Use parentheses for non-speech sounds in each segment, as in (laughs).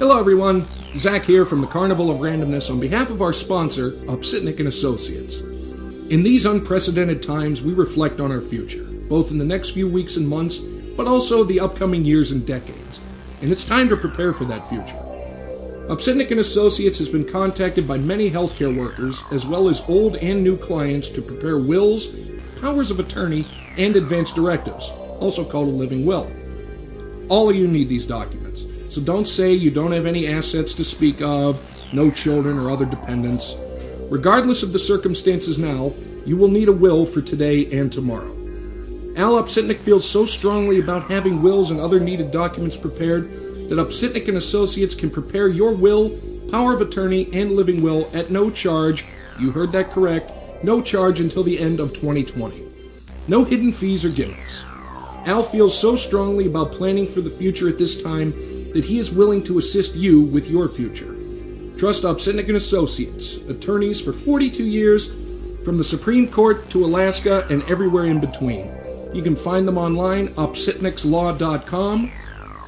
Hello, everyone. Zach here from the Carnival of Randomness on behalf of our sponsor, Upsitnik and Associates. In these unprecedented times, we reflect on our future, both in the next few weeks and months, but also the upcoming years and decades. And it's time to prepare for that future. Upsitnik and Associates has been contacted by many healthcare workers, as well as old and new clients, to prepare wills, powers of attorney, and advance directives, also called a living will. All of you need these documents, so don't say you don't have any assets to speak of, no children or other dependents. Regardless of the circumstances now, you will need a will for today and tomorrow. Al Upsitnik feels so strongly about having wills and other needed documents prepared that Upsitnik and Associates can prepare your will, power of attorney, and living will at no charge. You heard that correct. No charge until the end of 2020. No hidden fees or gimmicks. Al feels so strongly about planning for the future at this time that he is willing to assist you with your future. Trust Upsitnik and Associates, attorneys for 42 years, from the Supreme Court to Alaska and everywhere in between. You can find them online, upsitnikslaw.com,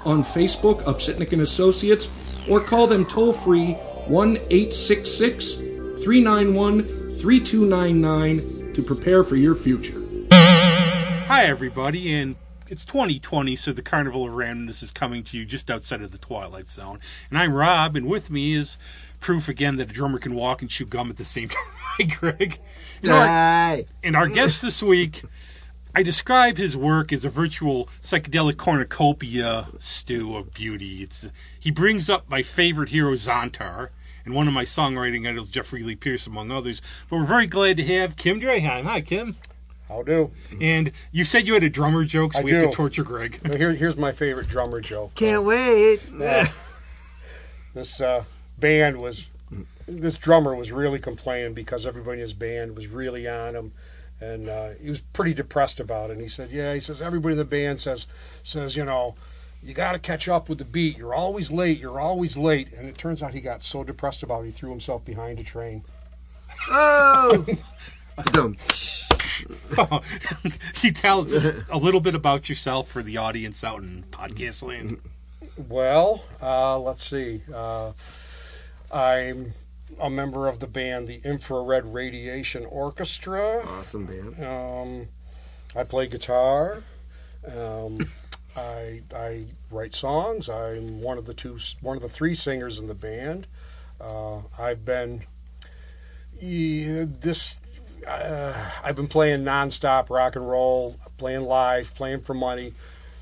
on Facebook, Upsitnik and Associates, or call them toll free 1 866 391 3299 to prepare for your future. Hi, everybody, and it's 2020, so the Carnival of Randomness is coming to you just outside of the Twilight Zone. And I'm Rob, and with me is proof again that a drummer can walk and chew gum at the same (laughs) time. Hi, Greg. And our, Hi. and our guest this week, I describe his work as a virtual psychedelic cornucopia stew of beauty. It's he brings up my favorite hero Zontar and one of my songwriting idols Jeffrey Lee Pierce, among others. But we're very glad to have Kim Draheim. Hi, Kim. I'll do. And you said you had a drummer joke, so I we have to torture Greg. Here, here's my favorite drummer joke. Can't wait. This uh, band was, this drummer was really complaining because everybody in his band was really on him, and uh, he was pretty depressed about it. And he said, "Yeah," he says, "everybody in the band says, says, you know." You got to catch up with the beat. You're always late. You're always late. And it turns out he got so depressed about it, he threw himself behind a train. Oh. (laughs) Dum. you tell us a little bit about yourself for the audience out in podcast land. Well, uh, let's see. Uh, I'm a member of the band, the Infrared Radiation Orchestra. Awesome band. Um, I play guitar. Um, (laughs) I I write songs. I'm one of the two, one of the three singers in the band. Uh, I've been yeah, this. Uh, I've been playing nonstop rock and roll, playing live, playing for money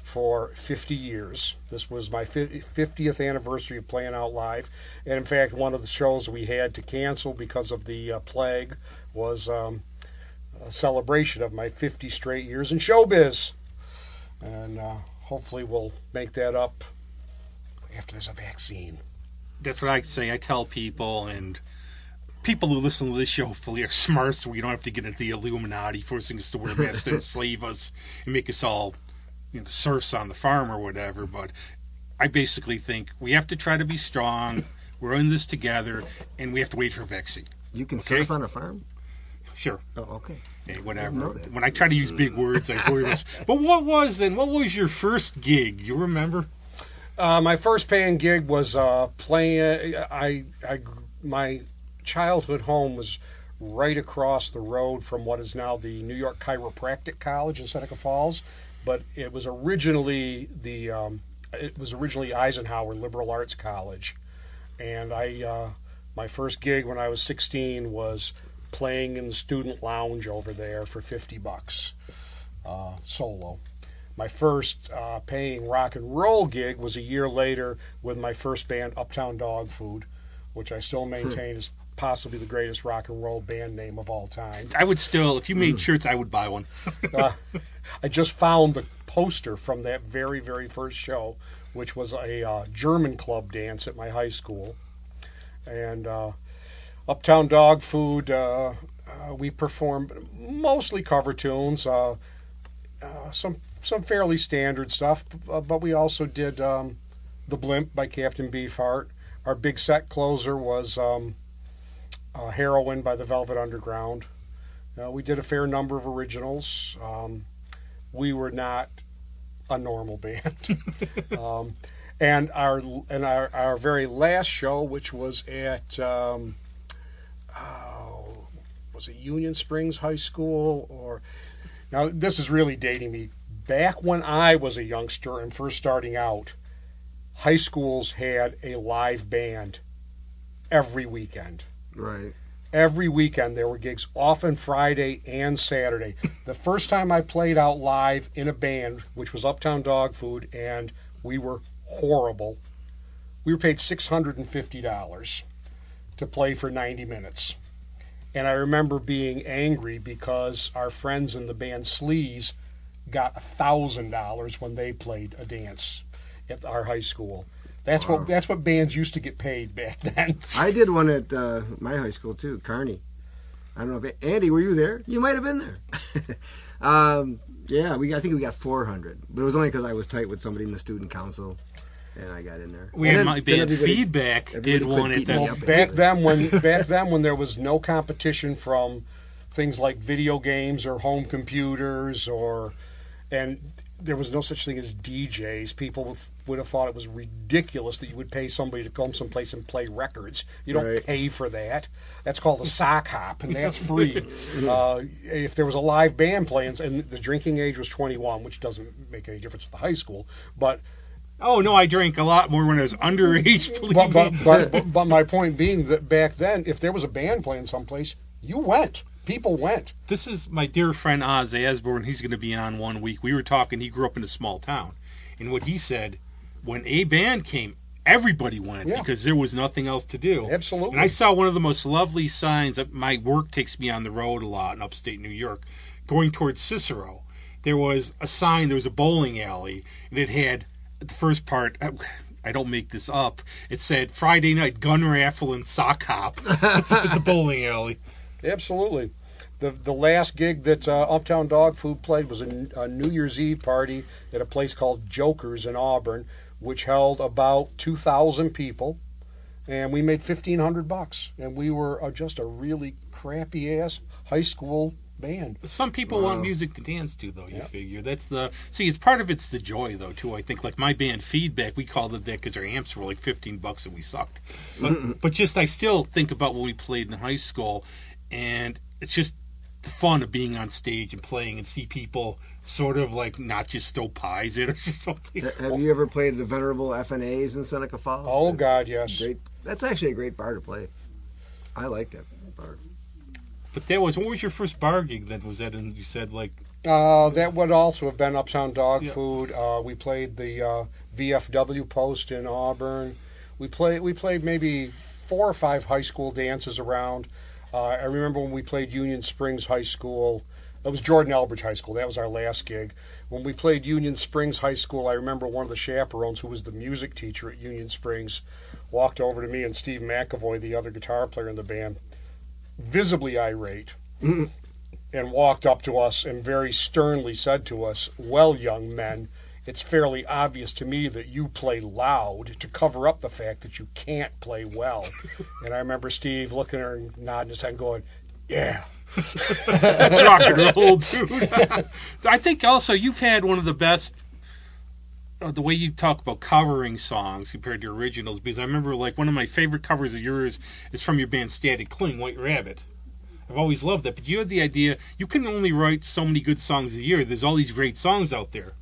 for 50 years. This was my 50th anniversary of playing out live, and in fact, one of the shows we had to cancel because of the uh, plague was um, a celebration of my 50 straight years in showbiz, and uh, hopefully we'll make that up after there's a vaccine. That's what I say. I tell people, and people who listen to this show hopefully are smart, so we don't have to get into the Illuminati forcing us to wear masks to (laughs) enslave us and make us all you know, serfs on the farm or whatever. But I basically think we have to try to be strong. We're in this together, and we have to wait for a vaccine. You can Okay. surf on a farm? Sure. Oh, okay. Hey, whatever. know that. When I try to use big words, I worry this. (laughs) But what was and what was your first gig? You remember? Uh, my first paying gig was uh, playing. I, I, my childhood home was right across the road from what is now the New York Chiropractic College in Seneca Falls, but it was originally the um, it was originally Eisenhower Liberal Arts College, and I uh, my first gig when I was 16 was playing in the student lounge over there for 50 bucks uh, solo. My first uh, paying rock and roll gig was a year later with my first band, Uptown Dog Food, which I still maintain is possibly the greatest rock and roll band name of all time. I would still, if you made shirts, I would buy one. (laughs) Uh, I just found the poster from that very, very first show, which was a uh, German club dance at my high school. And uh, Uptown Dog Food, uh, uh, we performed mostly cover tunes, uh, uh, some some fairly standard stuff, uh, but we also did um, The Blimp by Captain Beefheart. Our big set closer was um, uh, Heroin by the Velvet Underground. Uh, we did a fair number of originals. Um, we were not a normal band. (laughs) um, And our and our, our very last show, which was at um, oh, was it Union Springs High School or now this is really dating me. Back when I was a youngster and first starting out, high schools had a live band every weekend. Right. Every weekend there were gigs, often Friday and Saturday. The first time I played out live in a band, which was Uptown Dog Food, and we were horrible. We were paid six hundred and fifty dollars to play for ninety minutes. And I remember being angry because our friends in the band Sleaze got thousand dollars when they played a dance at our high school. That's what that's what bands used to get paid back (laughs) then. I did one at uh, my high school too, Carney. I don't know if Andy, were you there? You might have been there. (laughs) um, yeah, we I think we got 400, but it was only because I was tight with somebody in the student council, and I got in there. We And had then- my then everybody- Feedback did everybody one at beating the. Well, back then when (laughs) back then when there was no competition from things like video games or home computers or and there was no such thing as DJs. People would- would have thought it was ridiculous that you would pay somebody to come someplace and play records. You don't Right. pay for that. That's called a sock hop, and that's (laughs) free. uh, if there was a live band playing, and the drinking age was 21, which doesn't make any difference with the high school, but Oh no, I drank a lot more when I was underage. Believe but, but, me. but, but, but my point being that back then, if there was a band playing someplace, you went. People went. this is my dear friend Oz Asborn. He's going to be on one week. We were talking. He grew up in a small town, and what he said when a band came, everybody went Yeah. because there was nothing else to do. Absolutely. And I saw one of the most lovely signs. That my work takes me on the road a lot in upstate New York, going towards Cicero. There was a sign. There was a bowling alley, and it had the first part. I don't make this up. It said Friday night gun raffle and sock hop (laughs) at the bowling alley. Absolutely. The the last gig that uh, Uptown Dog Food played was a, a New Year's Eve party at a place called Jokers in Auburn, which held about two thousand people, and we made fifteen hundred bucks. And we were uh, just a really crappy ass high school band. Some people want music to dance to, though. You figure that's the see. It's part of it's the joy, though. Too, I think. Like my band Feedback, we called it that because our amps were like fifteen bucks and we sucked. But but just I still think about when we played in high school, and it's just the fun of being on stage and playing and see people sort of like not just throw pies us or (laughs) something. Have you ever played the venerable FNAs in Seneca Falls? Oh God, yes. Great. That's actually a great bar to play. I like that bar. But that was what was your first bar gig? Then was that? And you said like Uh, that would also have been Uptown Dog Yeah. Food. Uh, we played the uh, VFW post in Auburn. We played we played maybe four or five high school dances around. Uh, I remember when we played Union Springs High School. It was Jordan Elbridge High School. That was our last gig. When we played Union Springs High School, I remember one of the chaperones, who was the music teacher at Union Springs, walked over to me and Steve McAvoy, the other guitar player in the band, visibly irate mm-hmm. and walked up to us and very sternly said to us, Well, young men, it's fairly obvious to me that you play loud to cover up the fact that you can't play well. (laughs) and I remember Steve looking at her and nodding his head and going, Yeah. That's rock and roll, dude. I think also you've had one of the best. Uh, the way you talk about covering songs compared to originals, because I remember like one of my favorite covers of yours is from your band Static Cling, White Rabbit. I've always loved that, but you had the idea you can only write so many good songs a year. There's all these great songs out there.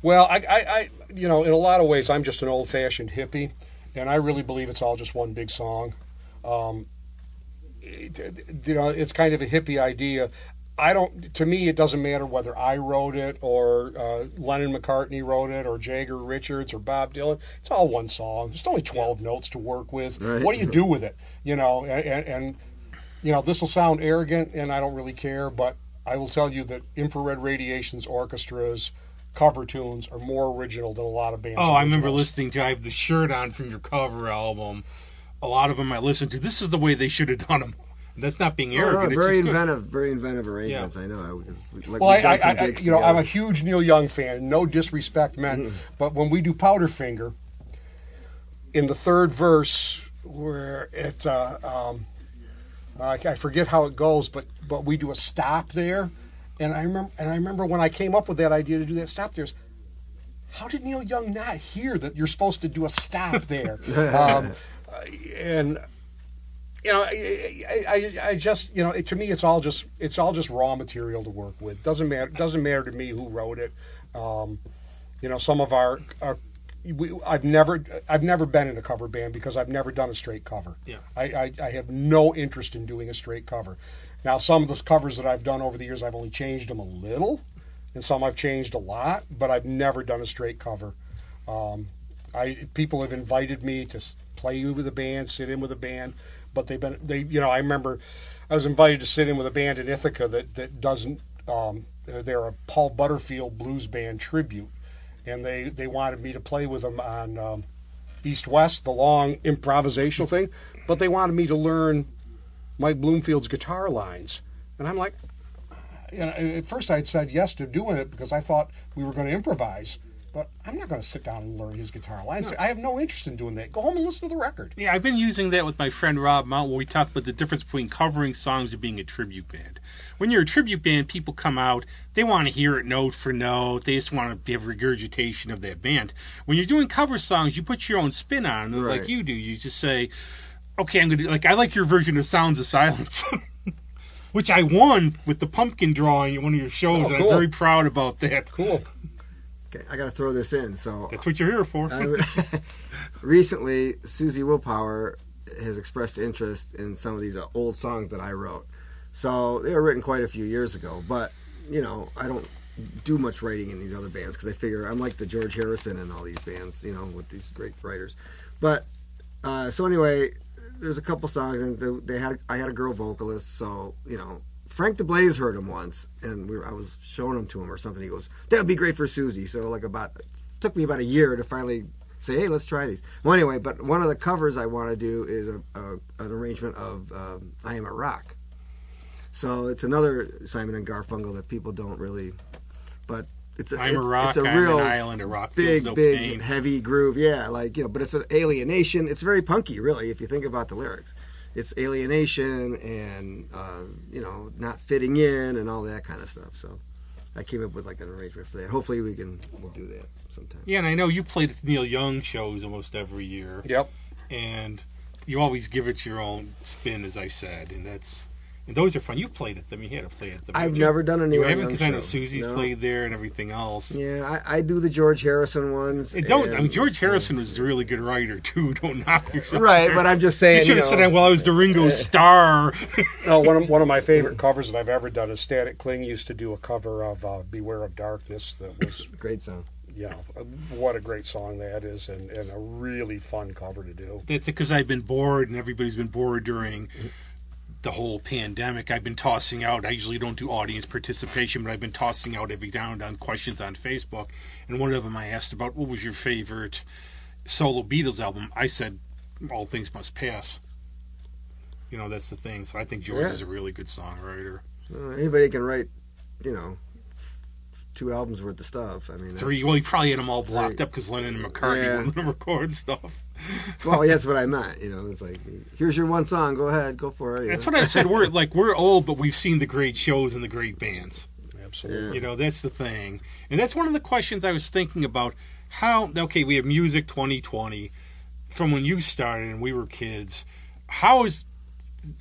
Well, I, I, I, you know, in a lot of ways, I'm just an old fashioned hippie, and I really believe it's all just one big song. Um, you know, it's kind of a hippie idea. I don't. To me, it doesn't matter whether I wrote it or uh, Lennon McCartney wrote it or Jagger Richards or Bob Dylan. It's all one song. There's only 12 notes to work with. Right. What do you do (laughs) with it? You know, and, and, and you know, this will sound arrogant, and I don't really care, but I will tell you that Infrared Radiation's orchestras cover tunes are more original than a lot of bands. Oh, I remember listening to I have the shirt on from your cover album. A lot of them I listen to. This is the way they should have done them. That's not being Oh, no, arrogant. it's very just good. inventive, very inventive arrangements. I know. I, we- like, Well, I, we've done I, some I, gigs you know, I'm a huge Neil Young fan. No disrespect meant, but when we do Powderfinger, in the third verse, where it, uh, um, I, I forget how it goes, but but we do a stop there, and I remember, and I remember when I came up with that idea to do that stop there, is, how did Neil Young not hear that you're supposed to do a stop there? (laughs) um, and you know, I, I, I just you know, it, to me, it's all just it's all just raw material to work with. Doesn't matter doesn't matter to me who wrote it. Um, you know, some of our, our we, I've never I've never been in a cover band because I've never done a straight cover. Yeah. I, I, I have no interest in doing a straight cover. Now, some of the covers that I've done over the years, I've only changed them a little, and some I've changed a lot, but I've never done a straight cover. Um, I people have invited me to play with a band, sit in with a band, but they've been they you know I remember I was invited to sit in with a band in Ithaca that that doesn't um, they're, a Paul Butterfield blues band tribute, and they they wanted me to play with them on um, East West, the long improvisational thing, but they wanted me to learn Mike Bloomfield's guitar lines, and I'm like, you know, at first I'd said yes to doing it because I thought we were going to improvise, but I'm not going to sit down and learn his guitar lines. I have no interest in doing that. Go home and listen to the record. Yeah, I've been using that with my friend Rob Mount, where we talk about the difference between covering songs and being a tribute band. When you're a tribute band, people come out, they want to hear it note for note, they just want to have regurgitation of that band. When you're doing cover songs, you put your own spin on it, like you do. You just say, okay, I'm going to, like, I like your version of Sounds of Silence. (laughs) Which I won with the pumpkin drawing at one of your shows, Oh, and cool. I'm very proud about that. Cool. Okay, I got to throw this in. So That's what you're here for. (laughs) Recently, Susie Willpower has expressed interest in some of these uh, old songs that I wrote. So they were written quite a few years ago, but you know, I don't do much writing in these other bands because I figure I'm like the George Harrison and all these bands, you know, with these great writers. But uh, so anyway, there's a couple songs, and they- they had I had a girl vocalist, so you know. Frank DeBlaze heard him once, and we were, I was showing him to him or something. He goes, "That would be great for Susie." So like about took me about a year to finally say, "Hey, let's try these." Well, anyway, but one of the covers I want to do is a, a an arrangement of um, "I Am a Rock." So it's another Simon and Garfunkel that people don't really, but it's a, I'm it's, a rock, it's a I'm real an island, a rock big, no big, pain. heavy groove. Yeah, like you know, but it's an alienation. It's very punky, really, if you think about the lyrics. It's alienation and uh, you know not fitting in and all that kind of stuff. So I came up with like an arrangement for that. Hopefully we can we'll do that sometime. Yeah, and I know you played at the Neil Young shows almost every year. Yep. and you always give it your own spin, as I said, and that's and those are fun. You played at them. You had to play at them. I've never done any. You Neil haven't because I know. Susie's No. played there and everything else. Yeah, I, I do the George Harrison ones. And don't I mean and- George Harrison was a really good writer too. (laughs) Don't knock yourself. Right, there. but I'm just saying. you saying. should You have know, said that while I was the Ringo (laughs) Starr. (laughs) No, one of, one of my favorite covers that I've ever done is Static Cling used to do a cover of uh, "Beware of Darkness" that was, (coughs) great song. yeah, what a great song that is, and, and a really fun cover to do. That's because I've been bored and everybody's been bored during the whole pandemic. I've been tossing out. I usually don't do audience participation, but I've been tossing out every now and then questions on Facebook. And one of them I asked about what was your favorite solo Beatles album. I said, "All Things Must Pass." You know that's the thing. So I think George Yeah. is a really good songwriter. Anybody can write, you know, two albums worth of stuff. I mean, that's- Three. Well, he probably had them all blocked Three. up because Lennon and McCartney Yeah. wouldn't (laughs) record stuff. well, yeah, that's what I meant. You know, it's like, here's your one song. Go ahead, go for it. you That's know? what I said. We're like we're old, but we've seen the great shows and the great bands. Absolutely. You know, that's the thing. And that's one of the questions I was thinking about. How, okay, we have Music 2020 from when you started and we were kids. How is,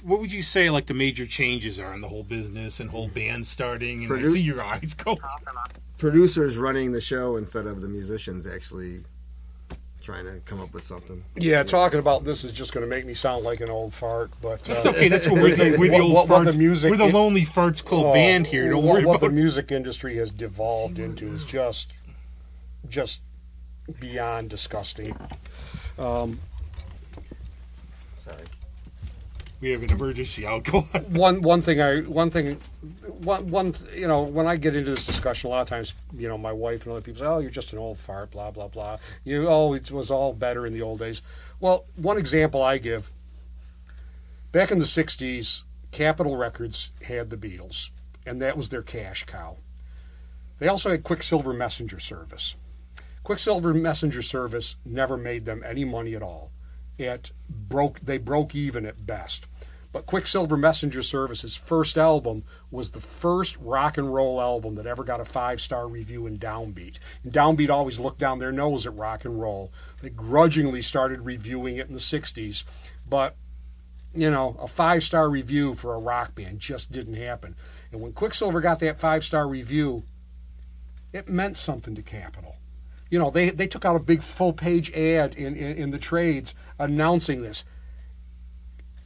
what would you say, like, the major changes are in the whole business and whole band starting? And I see your eyes go. producers running the show instead of the musicians actually trying to come up with something. Yeah, talking about this is just going to make me sound like an old fart, but It's uh, okay, that's what we're the, we're the old what- what the farts. music we're the is- Lonely Farts Club oh, band here. Don't what, worry what about the music industry has devolved into is just, just beyond disgusting. Um, Sorry. We have an emergency out. (laughs) One one thing I one thing one one you know when I get into this discussion a lot of times you know my wife and other people say oh you're just an old fart blah blah blah. You oh it was all better in the old days. Well one example I give back in the 60s Capitol Records had the Beatles and that was their cash cow. They also had Quicksilver Messenger Service. Quicksilver Messenger Service never made them any money at all it broke they broke even at best But Quicksilver Messenger Service's first album was the first rock and roll album that ever got a five star review in Downbeat. And Downbeat always looked down their nose at rock and roll. They grudgingly started reviewing it in the 60s, but you know, a five star review for a rock band just didn't happen. And when Quicksilver got that five star review, it meant something to Capitol. You know, they, they took out a big full page ad in, in, in the trades announcing this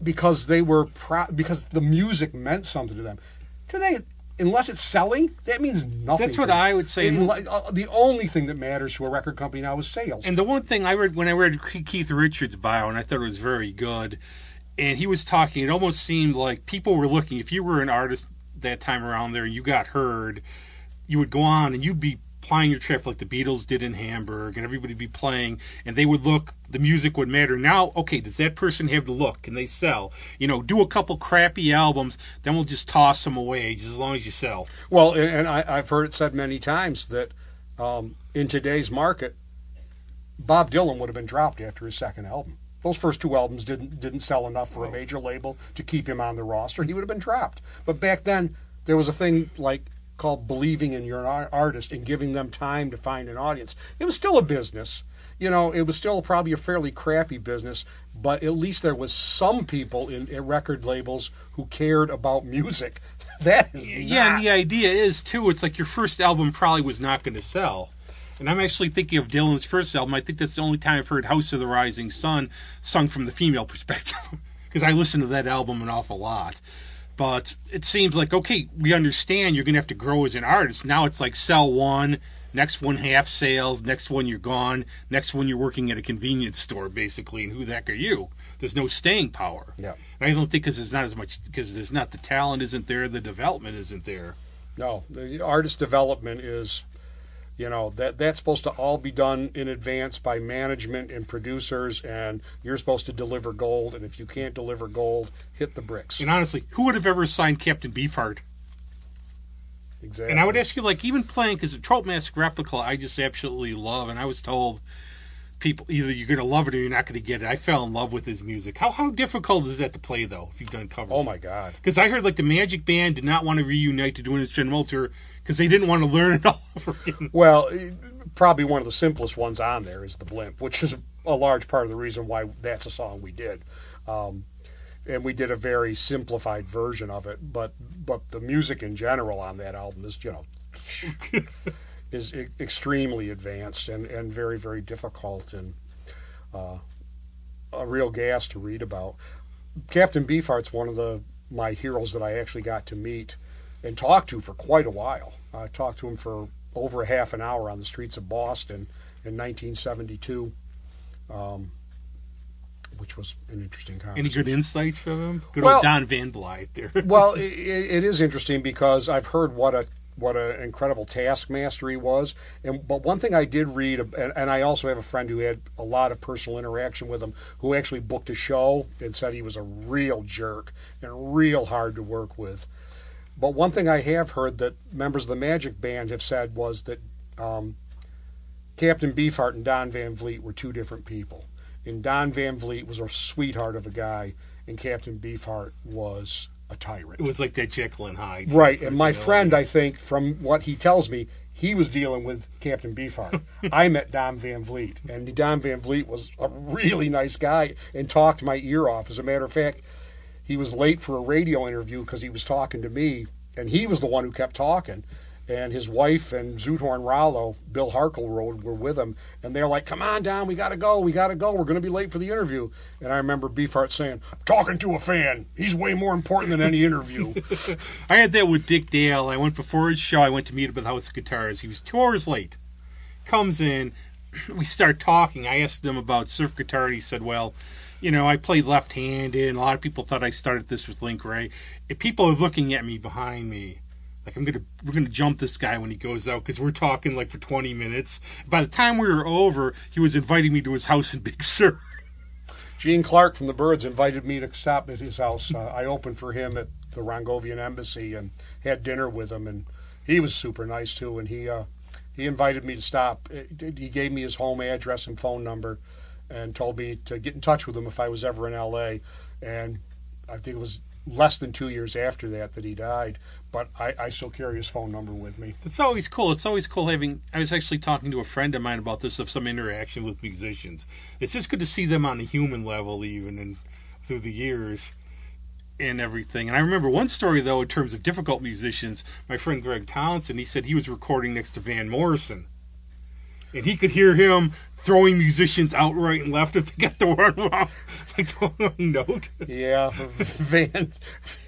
because they were pro- because the music meant something to them. Today, unless it's selling, that means nothing. That's what. I would say. It- uh, the only thing that matters to a record company now is sales. And the one thing I read when I read Keith Richards' bio, and I thought it was very good, and he was talking, it almost seemed like people were looking. If you were an artist that time around there and you got heard, you would go on and you'd be plying your trip like the Beatles did in Hamburg, and everybody would be playing, and they would look. The music would matter. Now, okay, does that person have the look? Can they sell? You know, do a couple crappy albums, then we'll just toss them away, just as long as you sell. Well, and and I, I've heard it said many times that um, in today's market, Bob Dylan would have been dropped after his second album. Those first two albums didn't didn't sell enough for a major label to keep him on the roster. He would have been dropped. But back then, there was a thing like called believing in your artist and giving them time to find an audience. It was still a business. You know, it was still probably a fairly crappy business, but at least there was some people in, in record labels who cared about music. (laughs) That is Yeah, not- and the idea is too. It's like your first album probably was not going to sell, and I'm actually thinking of Dylan's first album. I think that's the only time I've heard "House of the Rising Sun" sung from the female perspective, (laughs) because I listened to that album an awful lot. But it seems like okay, we understand you're going to have to grow as an artist. Now it's like sell one, next one half sales, next one you're gone, next one you're working at a convenience store basically, and who the heck are you? There's no staying power. Yeah. And I don't think because there's not as much because there's not the talent isn't there, the development isn't there. No, the artist development is, you know, that that's supposed to all be done in advance by management and producers, and you're supposed to deliver gold. And if you can't deliver gold, hit the bricks. And honestly, who would have ever signed Captain Beefheart? Exactly. And I would ask you, like, even playing because the Trout Mask replica, I just absolutely love. And I was told people either you're going to love it or you're not going to get it. I fell in love with his music. How how difficult is that to play though? If you've done covers, Oh my God. Because I heard like the Magic Band did not want to reunite to do an instrumental tour because they didn't want to learn it all over again. Well, eh, probably one of the simplest ones on there is the blimp, which is a large part of the reason why that's a song we did. Um, and we did a very simplified version of it, but but the music in general on that album is you know (laughs) is e- extremely advanced and, and very very difficult and uh, a real gas to read about. Captain Beefheart's one of the my heroes that I actually got to meet and talked to for quite a while. I talked to him for over a half an hour on the streets of Boston in 1972, um, which was an interesting Any good insights from him? Good Well- old Don Van Vliet there. (laughs) well, it, it is interesting because I've heard what a what an incredible taskmaster he was. And but one thing I did read, and, and I also have a friend who had a lot of personal interaction with him, who actually booked a show and said he was a real jerk and real hard to work with. But one thing I have heard that members of the Magic Band have said was that um, Captain Beefheart and Don Van Vliet were two different people. And Don Van Vliet was a sweetheart of a guy, and Captain Beefheart was a tyrant. It was like that Jekyll and Hyde. Right, and my friend, I think, from what he tells me, he was dealing with Captain Beefheart. (laughs) I met Don Van Vliet, and Don Van Vliet was a really nice guy and talked my ear off. As a matter of fact, he was late for a radio interview because he was talking to me, and he was the one who kept talking. And his wife and Zoot Horn Rollo, Bill Harkleroad, were with him, and they're like, "Come on, Don, we gotta go, we gotta go. We're gonna be late for the interview." And I remember Beefheart saying, I'm "Talking to a fan, he's way more important than any interview." (laughs) I had that with Dick Dale. I went before his show. I went to meet him at the House of Guitars. He was two hours late. Comes in. (clears throat) We start talking. I asked him about surf guitar. He said, "Well, you know, I played left-handed, and a lot of people thought I started this with Link Wray. If people are looking at me behind me, like I'm gonna, we're gonna jump this guy when he goes out because we're talking like for 20 minutes. By the time we were over, he was inviting me to his house in (laughs) Big Sur. Gene Clark from the Byrds invited me to stop at his house. Uh, I opened for him at the Rongovian Embassy and had dinner with him, and he was super nice too. And he uh, he invited me to stop. He gave me his home address and phone number, and told me to get in touch with him if I was ever in L.A. And I think it was less than two years after that that he died. But I, I still carry his phone number with me. It's always cool. It's always cool having. I was actually talking to a friend of mine about this of some interaction with musicians. It's just good to see them on the human level, even and through the years and everything. And I remember one story though, in terms of difficult musicians. My friend Greg Townsend, he said he was recording next to Van Morrison, and he could hear him throwing musicians out right and left if they got the (laughs) word wrong, like the wrong note. Yeah, Van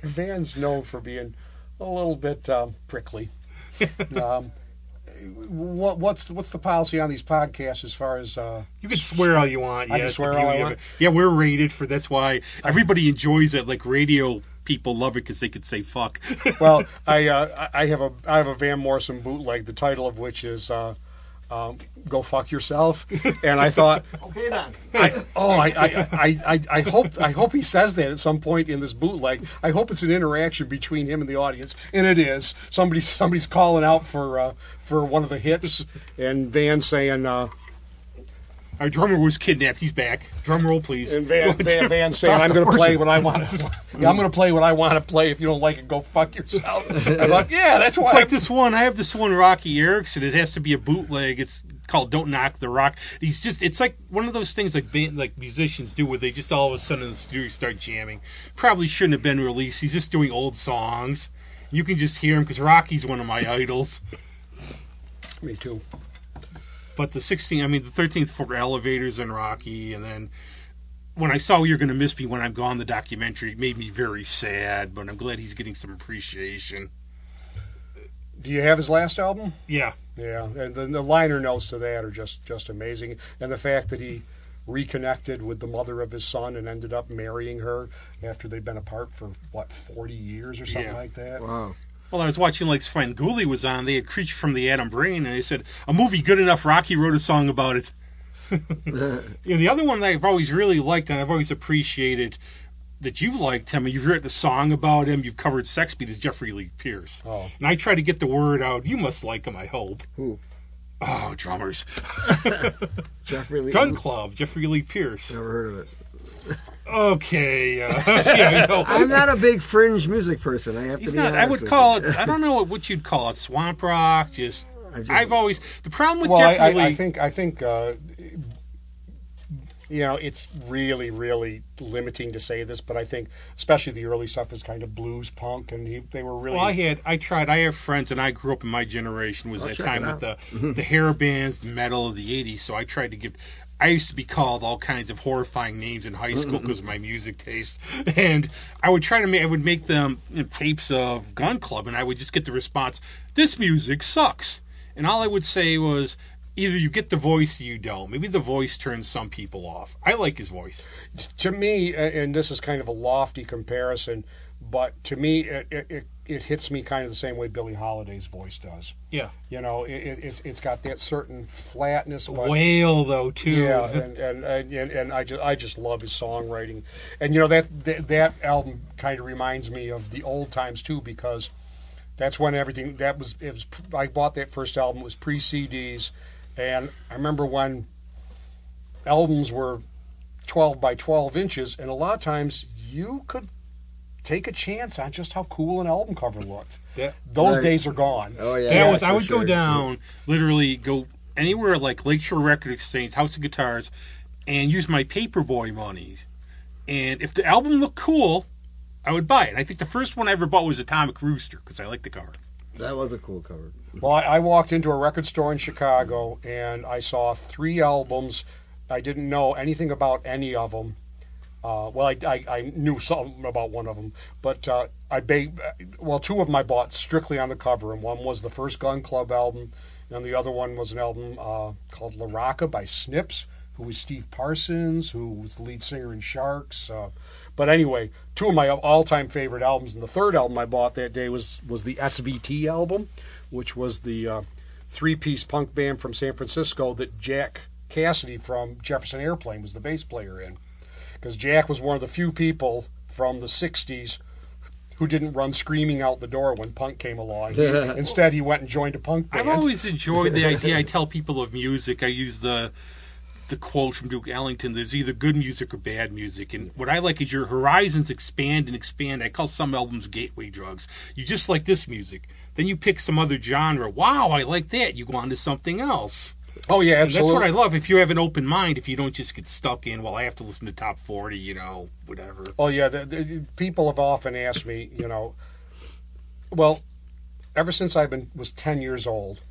Van's known for being a little bit um, prickly. um, what, what's what's the policy on these podcasts as far as uh, You can swear all you want. I can swear all I want? Yeah, we're rated for. That's why everybody enjoys it. Like radio people love it because they could say fuck. well, (laughs) I uh, I have a I have a Van Morrison bootleg, the title of which is uh, um, "Go Fuck Yourself," and I thought, (laughs) Okay then. I, oh, I, I, I, I, hope I hope he says that at some point in this bootleg. I hope it's an interaction between him and the audience, and it is. Somebody somebody's calling out for uh, for one of the hits, and Van saying. Uh, Our drummer was kidnapped. He's back. Drum roll, please. and Van, Van, Van saying, "I'm going to play what I want. to yeah, I'm going to play what I want to play. If you don't like it, go fuck yourself." I thought, "Yeah, that's why." It's like this one. I have this one Roky Erickson. It has to be a bootleg. It's called "Don't Knock the Rock." He's just. It's like one of those things like band, like musicians do, where they just all of a sudden in the studio start jamming. Probably shouldn't have been released. He's just doing old songs. You can just hear him because Roky's one of my idols. Me too. But the 16, I mean, the 13th Floor Elevators and Roky, and then when I saw You're Gonna Miss Me When I'm Gone, the documentary, made me very sad, but I'm glad he's getting some appreciation. Do you have his last album? Yeah. Yeah, and the, the liner notes to that are just just amazing, and the fact that he reconnected with the mother of his son and ended up marrying her after they'd been apart for what forty years or something Yeah. like that. Wow. Well, I was watching like Svengoolie was on. They had Creature from the Atom Brain, and they said a movie good enough. Roky wrote a song about it. (laughs) you know, the other one that I've always really liked and I've always appreciated that you've liked him and you've written a song about him. You've covered Sex Beat is Jeffrey Lee Pierce. Oh. And I try to get the word out. You must like him, I hope. Who? Oh, drummers. (laughs) Jeffrey Lee. Gun Club, Jeffrey Lee Pierce. Never heard of it. (laughs) Okay. Uh, (laughs) (laughs) yeah, no. I'm not a big fringe music person. I have He's to be not. I would with call you. it. I don't know what, what you'd call it. Swamp rock. Just. (laughs) I just- I've always the problem with Well, I, I, Lee. I think I think uh, you know it's really really limiting to say this, but I think especially the early stuff is kind of blues punk, and he, they were really Well, I had I tried. I have friends, and I grew up in my generation was I'll that time with the the hair bands, the metal of the '80s. So I tried to give. I used to be called all kinds of horrifying names in high school because of my music taste, (laughs) and I would try to make. I would make them you know, tapes of Gun Club, and I would just get the response, "This music sucks," and all I would say was. Either you get the voice or you don't. Maybe the voice turns some people off. I like his voice. to me, and this is kind of a lofty comparison, but to me, it, it, it, it hits me kind of the same way Billie Holiday's voice does. Yeah. You know, it, it, it's it's got that certain flatness, but Whale though too. yeah, and, and and and I just I just love his songwriting, and you know that that, that album kind of reminds me of the old times too because that's when everything that was it was I bought that first album it was pre CDs, and I remember when albums were twelve by twelve inches, and a lot of times you could take a chance on just how cool an album cover looked. That- Those Right. days are gone. Oh yeah. that yeah, was I for would go sure. down literally go anywhere like Lakeshore Record Exchange, House of Guitars, and use my paperboy money. And if the album looked cool, I would buy it. I think the first one I ever bought was Atomic Rooster because I liked the cover. That was a cool cover. Well, I, I walked into a record store in Chicago and I saw three albums. I didn't know anything about any of them. Uh, well, I, I, I knew something about one of them, but uh, I ba- well, two of them I bought strictly on the cover, and one was the first Gun Club album, and the other one was an album uh, called La Rocca by Snips, who was Steve Parsons, who was the lead singer in Sharks. Uh, but anyway, two of my all-time favorite albums, and the third album I bought that day was was the SVT album, which was the uh, three-piece punk band from San Francisco that Jack Casady from Jefferson Airplane was the bass player in, because Jack was one of the few people from the '60s who didn't run screaming out the door when punk came along. He- instead, he went and joined a punk band. I've always enjoyed the idea. I tell people of music. I use the the quote from Duke Ellington: "There's either good music or bad music." And what I like is your horizons expand and expand. I call some albums gateway drugs. You just like this music, then you pick some other genre. Wow, I like that. You go on to something else. Oh yeah, And that's what I love. If you have an open mind, if you don't just get stuck in, well, I have to listen to top forty, you know, whatever. Oh yeah, the, the, people have often asked me, you know, well, ever since I've been was ten years old,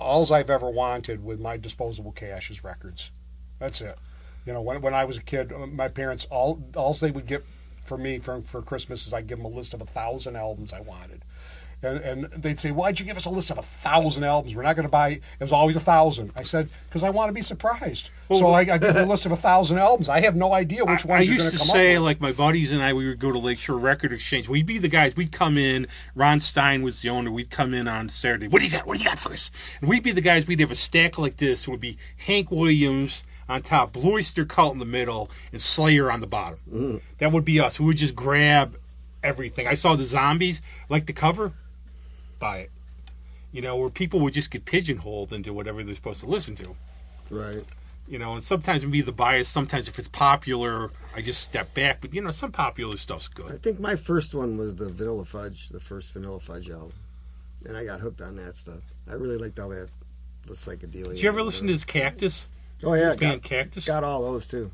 alls I've ever wanted with my disposable cash is records. That's it. You know, when when I was a kid, uh, my parents all alls they would get for me for for Christmas is I'd give them a list of a thousand albums I wanted. And, and they'd say, "Why'd you give us a list of a thousand albums? We're not going to buy." It was always a thousand. I said, "Because I want to be surprised." so I, I give them a list of a thousand albums. I have no idea which I, ones I used to come say, like my buddies and I, we would go to Lakeshore Record Exchange. We'd be the guys. We'd come in. Ron Stein was the owner. We'd come in on Saturday. What do you got? What do you got for us? And we'd be the guys. We'd have a stack like this. It would be Hank Williams on top, Blue Oyster Cult in the middle, and Slayer on the bottom. Mm. That would be us. We would just grab everything. I saw the Zombies. Like the cover, buy it. You know, where people would just get pigeonholed into whatever they're supposed to listen to Right. you know, and sometimes be the bias. Sometimes if it's popular, I just step back. But you know, some popular stuff's good. I think my first one was the Vanilla Fudge, the first Vanilla Fudge album, and I got hooked on that stuff. I really liked all that, the psychedelia. Did you ever listen to his Cactus? Oh yeah, His band got, Cactus. got all those too.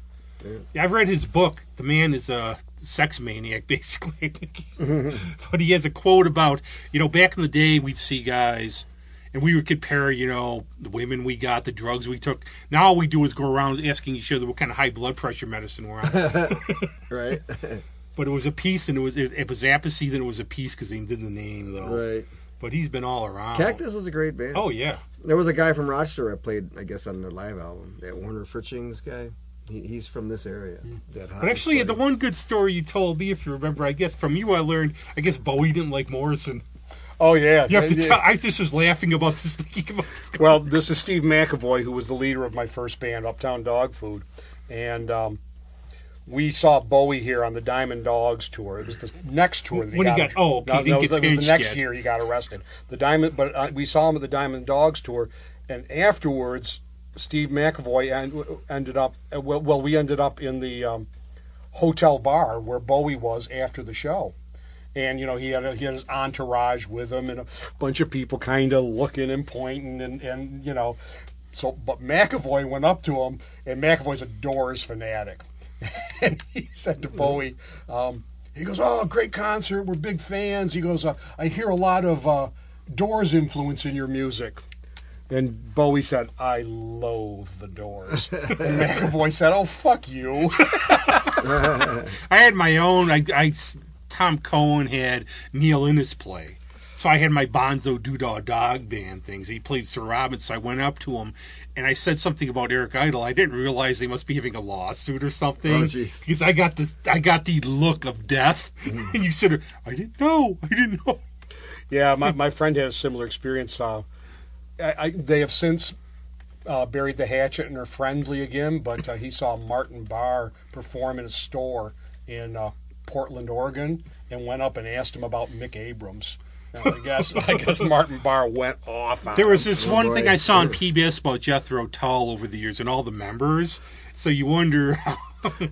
Yeah, I've read his book. The man is a sex maniac, (laughs) basically. But he has a quote about you know back in the day we'd see guys. And we would compare, you know, the women we got, the drugs we took. Now all we do is go around asking each other what kind of high blood pressure medicine we're on. (laughs) Right. but it was a piece, and it was it was Apathy, then it was a piece because they did the name though. right. But he's been all around. Cactus was a great band. Oh yeah. There was a guy from Rochester that played, I guess, on the live album. That Werner Fritzsching guy. He, he's from this area. That But actually, the one good story you told me, if you remember, I guess from you, I learned. I guess Bowie didn't like Morrison. Oh yeah, You have to Yeah, tell. I just was laughing about this, (laughs) thinking about this. Well, this is Steve McAvoy, who was the leader of my first band, Uptown Dog Food, and um, we saw Bowie here on the Diamond Dogs tour. It was the next tour. that When he got- oh, okay, no, didn't no, get it was the next yet. year he got arrested. The Diamond, but uh, we saw him at the Diamond Dogs tour, and afterwards, Steve McAvoy en- ended up. Well, well, we ended up in the um, hotel bar where Bowie was after the show. And you know he had a, he had his entourage with him and a bunch of people kind of looking and pointing and, and you know so but McAvoy went up to him and McAvoy's a Doors fanatic (laughs) and he said to Bowie um, he goes oh great concert we're big fans he goes uh, I hear a lot of uh, Doors influence in your music and Bowie said I loathe the Doors and McAvoy said oh fuck you (laughs) I had my own. I, I Tom Cohen had Neil Innes play. So I had my Bonzo Doodah Dog band things. He played Sir Robin, so I went up to him and I said something about Eric Idle. I didn't realize they must be having a lawsuit or something. Oh, jeez. because I got the I got the look of death, (laughs) and you said, "I didn't know, I didn't know." Yeah, my, my friend had a similar experience. Uh, I, I, they have since uh, buried the hatchet and are friendly again, but uh, he saw Martin Barre perform in a store in uh, Portland, Oregon, and went up and asked him about Mick Abrahams. And I guess I guess (laughs) Martin Barre went off. On There was this one boy. thing I saw on PBS about Jethro Tull over the years and all the members. So you wonder.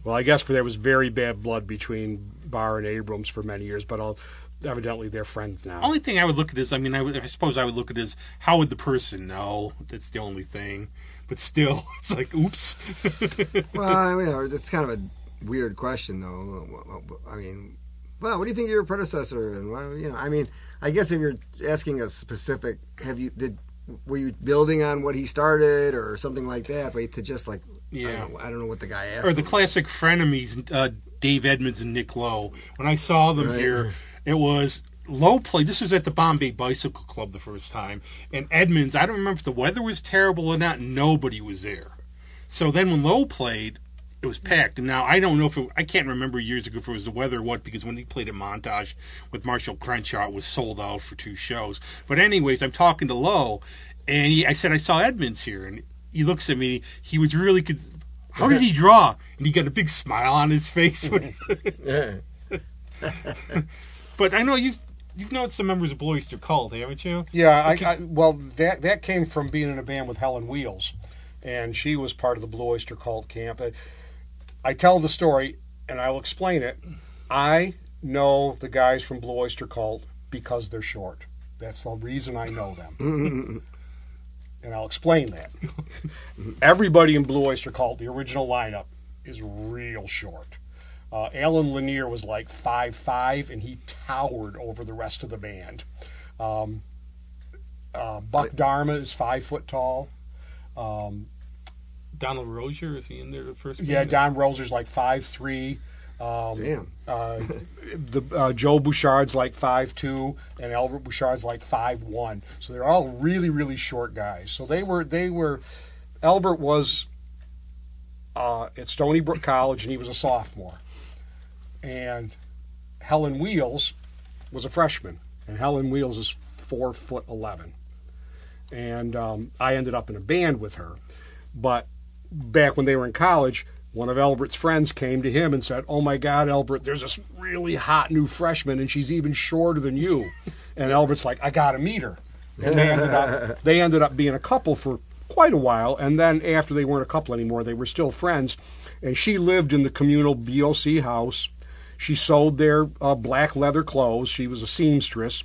well, I guess for there was very bad blood between Barre and Abrahams for many years, but all, evidently they're friends now. only thing I would look at is, I mean, I, would, I suppose I would look at is how would the person know? That's the only thing. But still, (laughs) it's like, oops. (laughs) Well, I mean, it's kind of a weird question, though. I mean, well, what do you think of your predecessor? And what, you know, I mean, I guess if you're asking a specific, have you did were you building on what he started or something like that? But to just like, I Yeah. don't know, I don't know what the guy asked. or the him. classic frenemies, uh, Dave Edmunds and Nick Lowe. When I saw them Right. here, it was Lowe played. This was at the Bombay Bicycle Club the first time, and Edmunds. I don't remember if the weather was terrible or not. Nobody was there. So then when Lowe played, it was packed. And now I don't know if it, I can't remember years ago if it was the weather or what because when he played at Montage with Marshall Crenshaw, it was sold out for two shows. But anyways, I'm talking to Lowe, and he, I said I saw Edmunds here, and he looks at me. He was really. Con- how did he draw? And he got a big smile on his face. (laughs) (laughs) when he- Yeah. but I know you've you've known some members of Blue Oyster Cult, haven't you? Yeah, I, I, well, that that came from being in a band with Helen Wheels, and she was part of the Blue Oyster Cult camp. I, I tell the story, and I'll explain it. I know the guys from Blue Oyster Cult because they're short. That's the reason I know them. (laughs) and I'll explain that. Everybody in Blue Oyster Cult, the original lineup, is real short. Uh, Allen Lanier was like five five, and he towered over the rest of the band. Um, uh, Buck Dharma is five foot tall. Um, Donald Roeser is he in there the first? yeah, band? Don Roeser's like five three. Um, Damn. uh, the uh, Joe Bouchard's like five two, and Albert Bouchard's like five one. So they're all really really short guys. So they were they were. Albert was uh, at Stony Brook College, and he was a sophomore. And Helen Wheels was a freshman, and Helen Wheels is four foot eleven. And um, I ended up in a band with her, but back when they were in college, one of Albert's friends came to him and said, "Oh my God, Albert, there's this really hot new freshman, and she's even shorter than you." And Albert's like, "I gotta meet her." And they ended up (laughs) they ended up being a couple for quite a while, and then after they weren't a couple anymore, they were still friends. And she lived in the communal BOC house. She sold their uh, black leather clothes. She was a seamstress,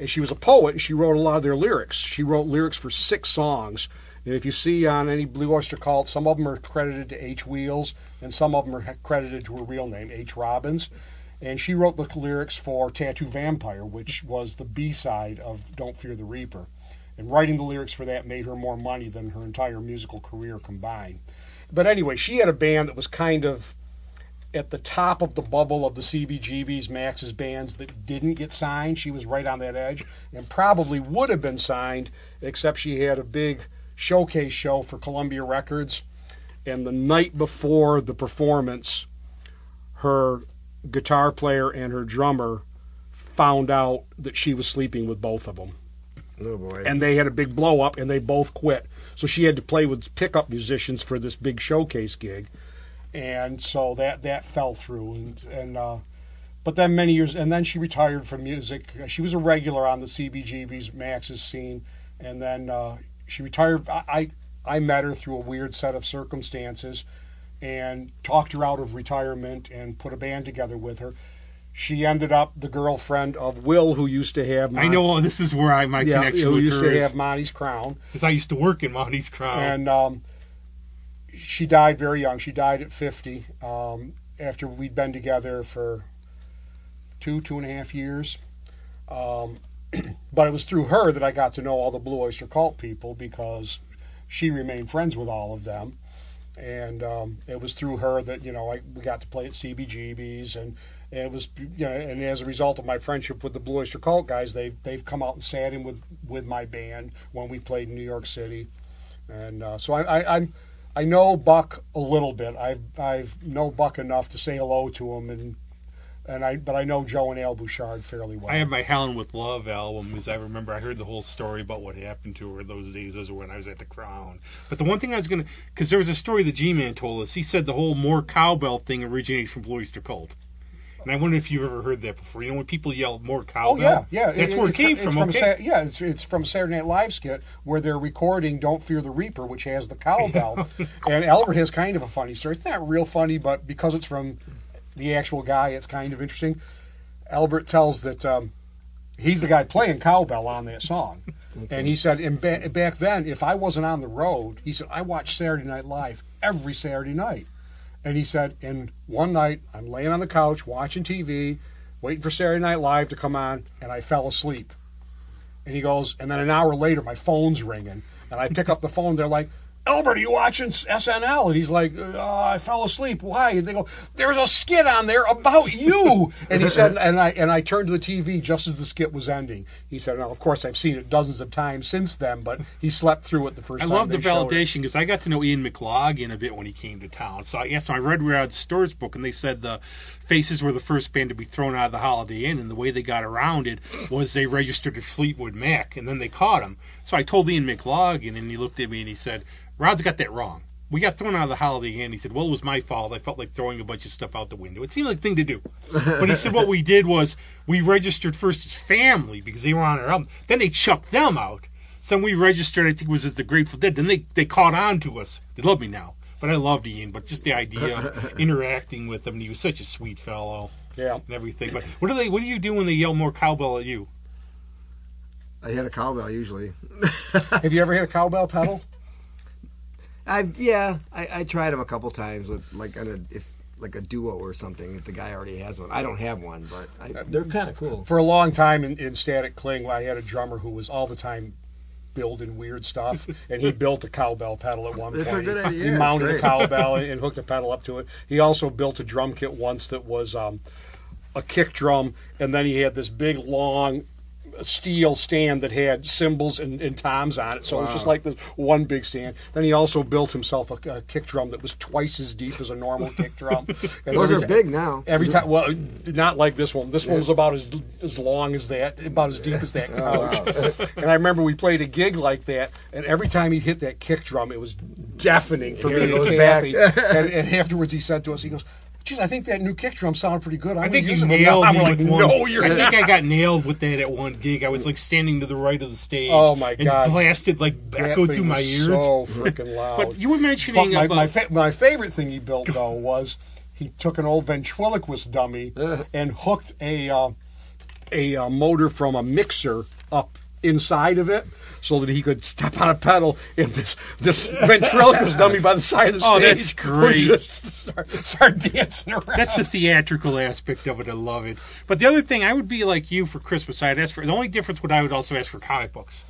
and she was a poet. And she wrote a lot of their lyrics. She wrote lyrics for six songs. And if you see on any Blue Oyster Cult, some of them are credited to H. Wheels, and some of them are credited to her real name, H. Robbins. And she wrote the lyrics for Tattoo Vampire, which was the B side of Don't Fear the Reaper. And writing the lyrics for that made her more money than her entire musical career combined. But anyway, she had a band that was kind of at the top of the bubble of the CBGB's, Max's bands that didn't get signed. She was right on that edge and probably would have been signed, except she had a big showcase show for Columbia Records. And the night before the performance, her guitar player and her drummer found out that she was sleeping with both of them. Oh boy. And they had a big blow up and they both quit. So she had to play with pickup musicians for this big showcase gig. And so that that fell through and and uh but then many years and then she retired from music. She was a regular on the CBGB's Max's scene and then uh she retired I I I met her through a weird set of circumstances and talked her out of retirement and put a band together with her. She ended up the girlfriend of Will, who used to have. I know this is where I my yeah, connection who with used to is have Monty's Crown, because I used to work in Monty's Crown. and um, she died very young. She died at fifty um, after we'd been together for two two and a half years. Um, (clears throat) but it was through her that I got to know all the Blue Oyster Cult people because she remained friends with all of them. And um, it was through her that you know I, we got to play at CBGB's, and, and it was you know, and as a result of my friendship with the Blue Oyster Cult guys, they've they've come out and sat in with with my band when we played in New York City, and uh, so I, I I'm I know Buck a little bit. I've I've know Buck enough to say hello to him, and and I but I know Joe and Al Bouchard fairly well. I have my Helen with Love album because I remember I heard the whole story about what happened to her those days. Those were when I was at the Crown. But the one thing I was gonna, because there was a story the G-Man told us. He said the whole more cowbell thing originates from Blue Oyster Cult. And I wonder if you've ever heard that before. You know when people yell more cowbell," Oh yeah, yeah. That's It- where it came from. okay? Sa- yeah, it's it's from Saturday Night Live skit where they're recording "Don't Fear the Reaper," which has the cowbell, (laughs) and Albert has kind of a funny story. It's not real funny, but because it's from the actual guy, it's kind of interesting. Albert tells that um, he's the guy playing cowbell on that song, and he said, and ba- back then, if I wasn't on the road, he said I watched Saturday Night Live every Saturday night. And he said, and one night I'm laying on the couch watching TV, waiting for Saturday Night Live to come on, and I fell asleep. And he goes, and then an hour later, my phone's ringing, and I pick up the phone. They're like, Albert, are you watching SNL? And he's like, oh, I fell asleep. Why? And they go, there's a skit on there about you. (laughs) and he said, and I and I turned to the TV just as the skit was ending. He said, now of course I've seen it dozens of times since then, but he slept through it the first I time. I love the they showed validation because I got to know Ian McLagan a bit when he came to town. So I asked him, I read Rod Stewart's book, and they said the Faces were the first band to be thrown out of the Holiday Inn, and the way they got around it was they registered as Fleetwood Mac, and then they caught him. So I told Ian McLagan, and he looked at me and he said, Rod's got that wrong. We got thrown out of the Holiday Inn. He said, "Well, it was my fault. I felt like throwing a bunch of stuff out the window. It seemed like the thing to do." But he said, "What we did was we registered first as family because they were on our album. Then they chucked them out. Some we registered, I think, was as the Grateful Dead. Then they they caught on to us. They love me now, but I loved Ian. But just the idea of (laughs) interacting with him, he was such a sweet fellow Yeah. and everything. But what do they? What do you do when they yell more cowbell at you? I hit a cowbell usually. Have you ever hit a cowbell pedal? (laughs) I yeah, I, I tried them a couple times with like on a if like a duo or something. If the guy already has one, I don't have one, but I, they're kind of cool. For a long time in, in Static Cling, I had a drummer who was all the time building weird stuff, (laughs) and he built a cowbell pedal at one It's a point. good He- idea, He it's mounted a cowbell and, (laughs) and hooked a pedal up to it. He also built a drum kit once that was um, a kick drum, and then he had this big long steel stand that had cymbals and, and toms on it. So it was just like this one big stand. Then he also built himself a, a kick drum that was twice as deep as a normal (laughs) kick drum. And Those every are big now. Every time, well, not like this one. This one was about as as long as that, about as deep as that (laughs) oh, couch. and I remember we played a gig like that, and every time he'd hit that kick drum, it was deafening for Here me it and. Kathy. (laughs) and, and afterwards, he said to us, he goes. Geez, I think that new kick drum sounded pretty good. I'm I think you using it nailed now." me I'm like, with one. No, you're I not. think I got nailed with that at one gig. I was like standing to the right of the stage. Oh, my God. And blasted like That echoed through my ears. So (laughs) freaking loud. but you were But mentioning my, about my, fa- my favorite thing he built though was he took an old ventriloquist dummy and hooked a uh, a uh, motor from a mixer up inside of it so that he could step on a pedal and this this ventriloquist dummy by the side of the stage Oh, that's great. just start, start dancing around. That's the theatrical aspect of it. I love it. But the other thing, I would be like you for Christmas. I'd ask for the only difference would I would also ask for comic books,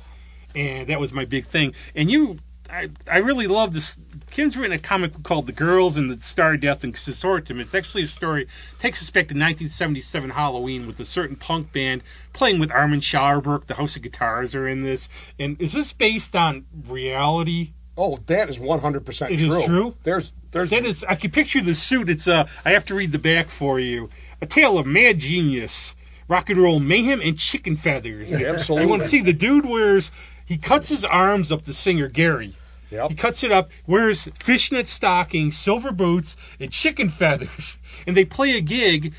and that was my big thing. And you, I, I really love this. Kim's written a comic called "The Girls and the Star Death and Consortium." It's actually a story takes us back to 1977 Halloween with a certain punk band playing with Armand Schaubroeck. The House of Guitars are in this. And is this based on reality? oh, that is one hundred percent It true. is true? There's there's That is, I can picture the suit. It's uh, I have to read the back for you. A tale of mad genius, rock and roll mayhem, and chicken feathers. Absolutely. You want to see the dude wears? He cuts his arms up. The singer Gary. Yep. He cuts it up, wears fishnet stockings, silver boots, and chicken feathers. (laughs) And they play a gig.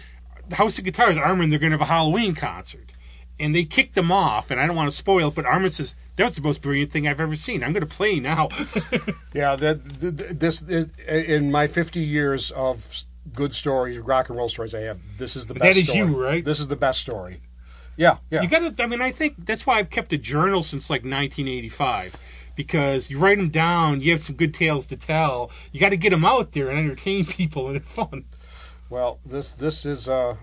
The House of Guitars, Armand, they're going to have a Halloween concert. And they kick them off, and I don't want to spoil it, but Armand says, that was the most brilliant thing I've ever seen. I'm going to play now. (laughs) Yeah, that th- th- this is in my 50 years of good stories, rock and roll stories I have. This is the best. That is story. you, right? This is the best story. Yeah, yeah. You got to. I mean, I think that's why I've kept a journal since like 1985, because you write them down. You have some good tales to tell. You got to get them out there and entertain (laughs) people and have fun. well, this this is uh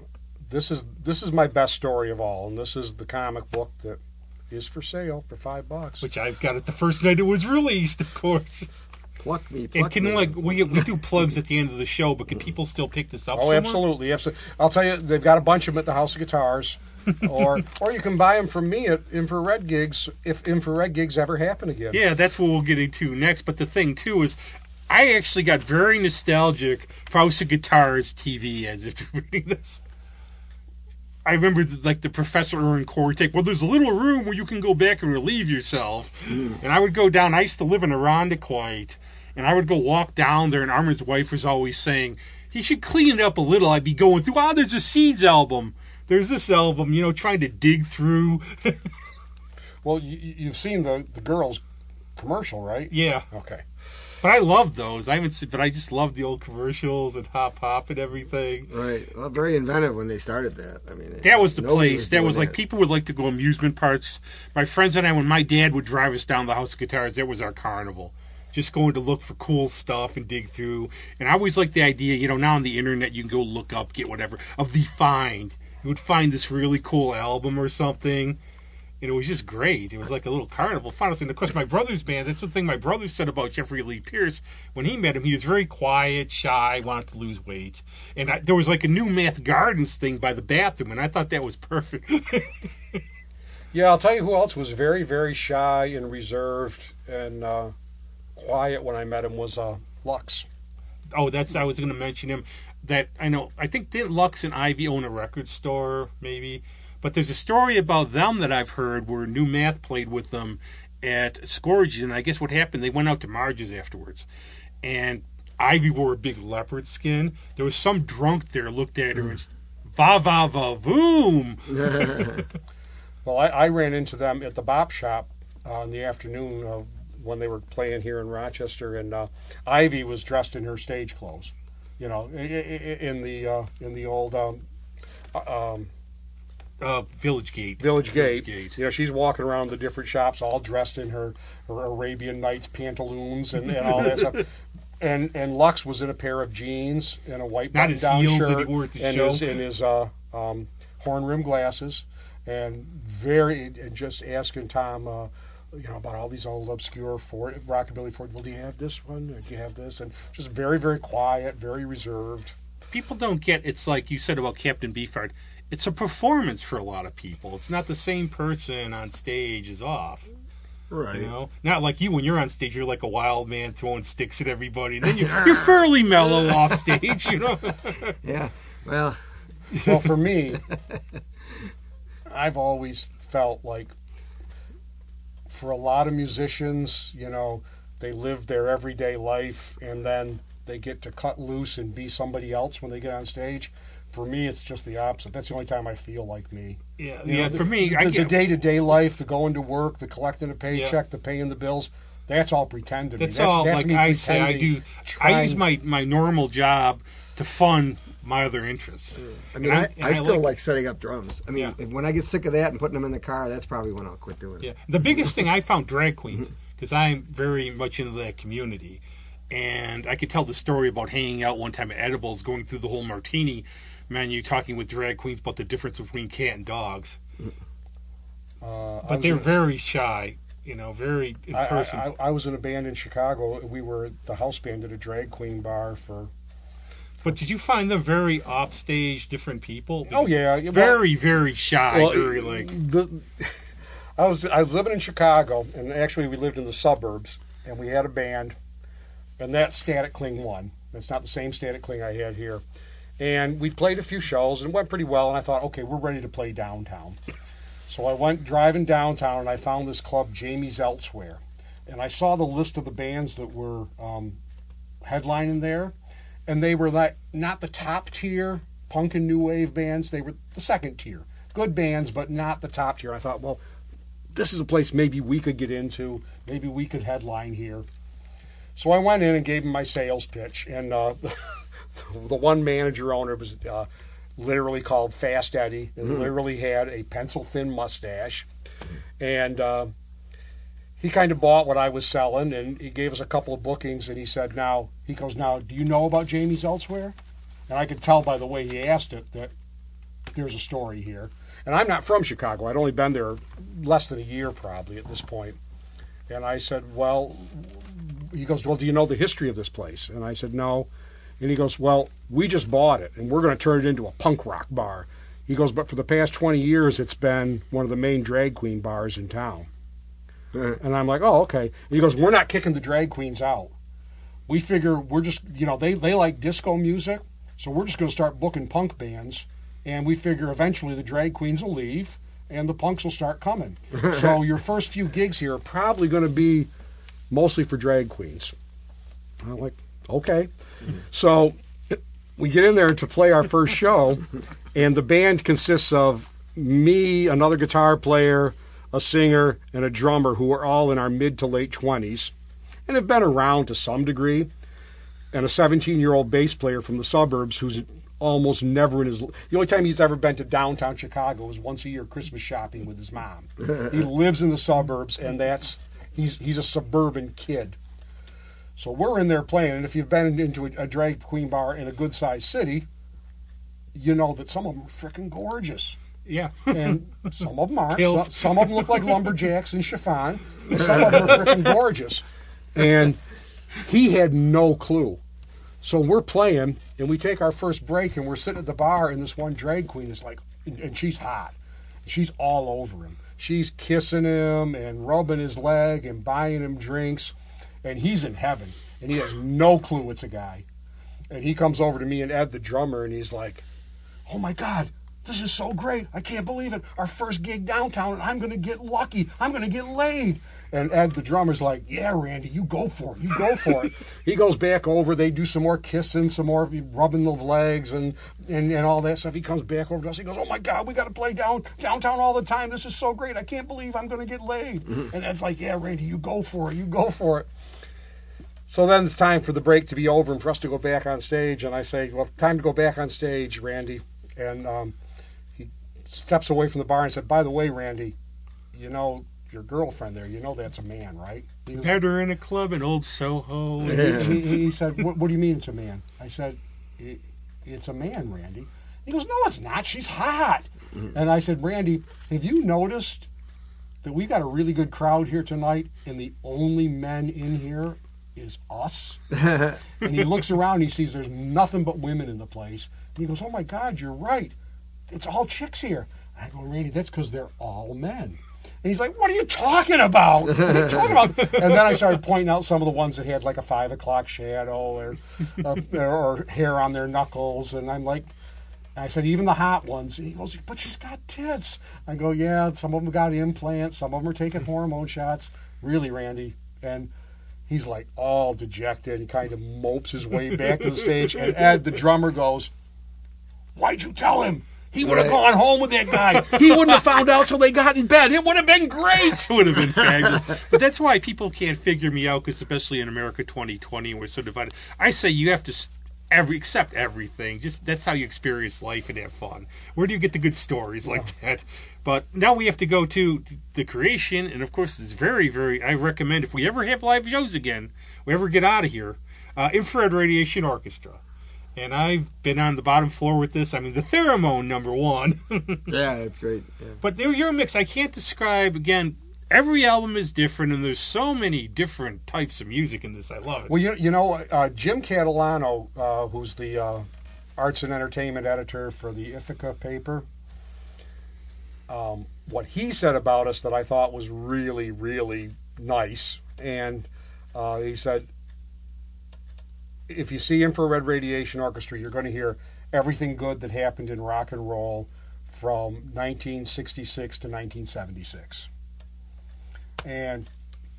this is this is my best story of all, and this is the comic book that is for sale for five bucks. Which I've got it the first night it was released, of course. Pluck me, And can me. like we we do plugs at the end of the show, but can people still pick this up? Oh, somewhere? absolutely, absolutely. I'll tell you, they've got a bunch of them at the House of Guitars, or or you can buy them from me at infrared gigs if infrared gigs ever happen again. Yeah, that's what we'll get into next. But the thing too is, I actually got very nostalgic for House of Guitars TV as (laughs) if you're reading this. I remember the, like the Professor Irwin Corey take. Well, there's a little room where you can go back and relieve yourself. And I would go down. I used to live in Irondequoit, and I would go walk down there. And Armand's wife was always saying he should clean it up a little. I'd be going through. Ah, there's a Seeds album. There's this album. You know, trying to dig through. (laughs) Well, you, you've seen the the girls commercial, right? yeah. Okay. But I love those. I haven't seen, but I just love the old commercials and Hop Hop and everything. Right. Well, very inventive when they started that. I mean, That was the nobody place. that was like people would like to go amusement parks. My friends and I, when my dad would drive us down the House of Guitars, that was our carnival. Just going to look for cool stuff and dig through. And I always like the idea, you know, now on the internet you can go look up, get whatever, of the find. You would find this really cool album or something. And it was just great. It was like a little carnival fun. And of course, my brother's band, that's the thing my brother said about Jeffrey Lee Pierce. When he met him, he was very quiet, shy, wanted to lose weight. And I, there was like a new Math Gardens thing by the bathroom, and I thought that was perfect. (laughs) Yeah, I'll tell you who else was very, very shy and reserved and uh, quiet when I met him was uh, Lux. oh, that's, I was going to mention him. That I know, I think didn't Lux and Ivy own a record store, maybe? But there's a story about them that I've heard where New Math played with them at Scorgie's, and I guess what happened, they went out to Marge's afterwards. And Ivy wore a big leopard skin. There was some drunk there looked at her and va va va voom. (laughs) Well, I, I ran into them at the Bop Shop uh, in the afternoon of when they were playing here in Rochester, and uh, Ivy was dressed in her stage clothes, you know, in the uh, in the old um, uh, um, Uh, Village Gate. Village Gate. Gate. You know, she's walking around the different shops, all dressed in her, her Arabian Nights pantaloons and, and all that stuff. (laughs) And and Lux was in a pair of jeans and a white Not his button-down heels shirt at the and show. his and his uh, um, horn rim glasses, and very and just asking Tom. You know about all these old obscure Ford, rockabilly Ford. Well, do you have this one? Or do you have this? And just very, very quiet, very reserved. People don't get it's like you said about Captain Beefheart. It's a performance for a lot of people. It's not the same person on stage as off. Right. You know, not like you when you're on stage. You're like a wild man throwing sticks at everybody. And then you're, (laughs) you're fairly mellow off stage. You know. (laughs) Yeah. Well, Well, for me, (laughs) I've always felt like for a lot of musicians, you know, they live their everyday life and then they get to cut loose and be somebody else when they get on stage. For me, it's just the opposite. That's the only time I feel like me. Yeah, You yeah. know, the- for me, the, the day-to-day life, the going to work, the collecting a paycheck, the paying the bills. That's all pretend to me. That's, all. like me I say, I do. I use my my normal job to fund my other interests. I mean, And I, and I, still like like, setting up drums. I mean, Yeah. when I get sick of that and putting them in the car, that's probably when I'll quit doing it. Yeah, the biggest thing I found drag queens because I'm very much into that community, and I could tell the story about hanging out one time at Edibles, going through the whole martini menu, talking with drag queens about the difference between cat and dogs. Uh, But they're in- very shy, you know, very in I, person. I, I, I was in a band in Chicago. We were the house band at a drag queen bar for. But did you find them very offstage, different people? Oh yeah, yeah, well- very very shy, well, very like the. I was I was living in Chicago, and actually we lived in the suburbs, and we had a band, and that Static Cling won. It's not the same Static Cling I had here, and we played a few shows and it went pretty well. And I thought, okay, we're ready to play downtown. So I went driving downtown and I found this club, Jamie's Elsewhere, and I saw the list of the bands that were um, headlining there, and they were like not the top tier punk and new wave bands. They were the second tier, good bands, but not the top tier. I thought, well, this is a place maybe we could get into. Maybe we could headline here. So I went in and gave him my sales pitch, and uh, (laughs) the one manager owner was uh, literally called Fast Eddie, and literally had a pencil thin mustache, and uh, he kind of bought what I was selling, and he gave us a couple of bookings, and he said, "Now," he goes, "Now, do you know about Jamie's Elsewhere?" And I could tell by the way he asked it that there's a story here. And I'm not from Chicago. I'd only been there less than a year probably at this point. And I said, "Well," he goes, "Well, do you know the history of this place?" And I said, "No." And he goes, Well, we just bought it and we're going to turn it into a punk rock bar. He goes, But for the past 20 years, it's been one of the main drag queen bars in town. (laughs) and I'm like, Oh, okay. And he goes, We're not kicking the drag queens out. We figure we're just, you know, they, they like disco music, so we're just going to start booking punk bands. And we figure eventually the drag queens will leave and the punks will start coming. (laughs) so your first few gigs here are probably going to be mostly for drag queens. I'm like, okay. Mm-hmm. So we get in there to play our first show, and the band consists of me, another guitar player, a singer, and a drummer who are all in our mid to late 20s and have been around to some degree, and a 17 year old bass player from the suburbs who's almost never in his the only time he's ever been to downtown Chicago is once a year Christmas shopping with his mom. (laughs) he lives in the suburbs and that's he's he's a suburban kid. So we're in there playing, and if you've been into a, a drag queen bar in a good sized city, you know that some of them are freaking gorgeous. Yeah. And some of them aren't. Some, some of them look like lumberjacks in chiffon. And (laughs) some of them are freaking gorgeous. And he had no clue. So we're playing, and we take our first break, and we're sitting at the bar, and this one drag queen is like, and, and she's hot. She's all over him. She's kissing him and rubbing his leg and buying him drinks, and he's in heaven, and he has no clue it's a guy. And he comes over to me and Ed, the drummer, and he's like, "Oh my God, this is so great. I can't believe it. Our first gig downtown, and I'm going to get lucky. I'm going to get laid. And Ed, the drummer's like, yeah, Randy, you go for it. You go for it. (laughs) he goes back over. They do some more kissing, some more rubbing of legs and, and, and all that stuff. He comes back over to us. He goes, oh, my God, we got to play down downtown all the time. This is so great. I can't believe I'm going to get laid. And Ed's like, yeah, Randy, you go for it. You go for it. So then it's time for the break to be over and for us to go back on stage. And I say, well, time to go back on stage, Randy. And um, steps away from the bar and said, by the way, Randy, you know your girlfriend there, you know that's a man, right? He, goes, Had her in a club in Old Soho. (laughs) he, he- he said, what, what do you mean it's a man? I said, "It- it's a man, Randy. He goes, no, it's not. She's hot. And I said, Randy, have you noticed that we got a really good crowd here tonight and the only men in here is us? (laughs) and he looks around and he sees there's nothing but women in the place. And he goes, oh my God, you're right. It's all chicks here. I go, Randy, that's because they're all men. And he's like, "What are you talking about? What are you talking about?" (laughs) And then I started pointing out some of the ones that had like a five o'clock shadow or uh, or hair on their knuckles, and I'm like, I said, "Even the hot ones." And he goes, "But she's got tits." I go, "Yeah, some of them got implants, some of them are taking hormone shots." Really, Randy, and he's like all dejected and kind of mopes his way back to the stage. And Ed, the drummer, goes, "Why'd you tell him?" He would have Right. gone home with that guy. He wouldn't have found out till they got in bed. It would have been great. It would have been fabulous. But (laughs) that's why people can't figure me out, because especially in America 2020, we're so divided. I say you have to every accept everything. Just that's how you experience life and have fun. Where do you get the good stories like that? But now we have to go to the creation, and of course, it's very, very. I recommend if we ever have live shows again, we ever get out of here, uh, Infrared Radiation Orchestra. And I've been on the bottom floor with this. I mean, the Theramone number one. (laughs) Yeah, it's great. Yeah. But they're you're a mix. I can't describe again. Every album is different, and there's so many different types of music in this. I love it. Well, you, you know, uh, Jim Catalano, uh, who's the uh, arts and entertainment editor for the Ithaca paper, um, what he said about us that I thought was really, really nice. And uh, he said, if you see Infrared Radiation Orchestra, you're going to hear everything good that happened in rock and roll from 1966 to 1976. And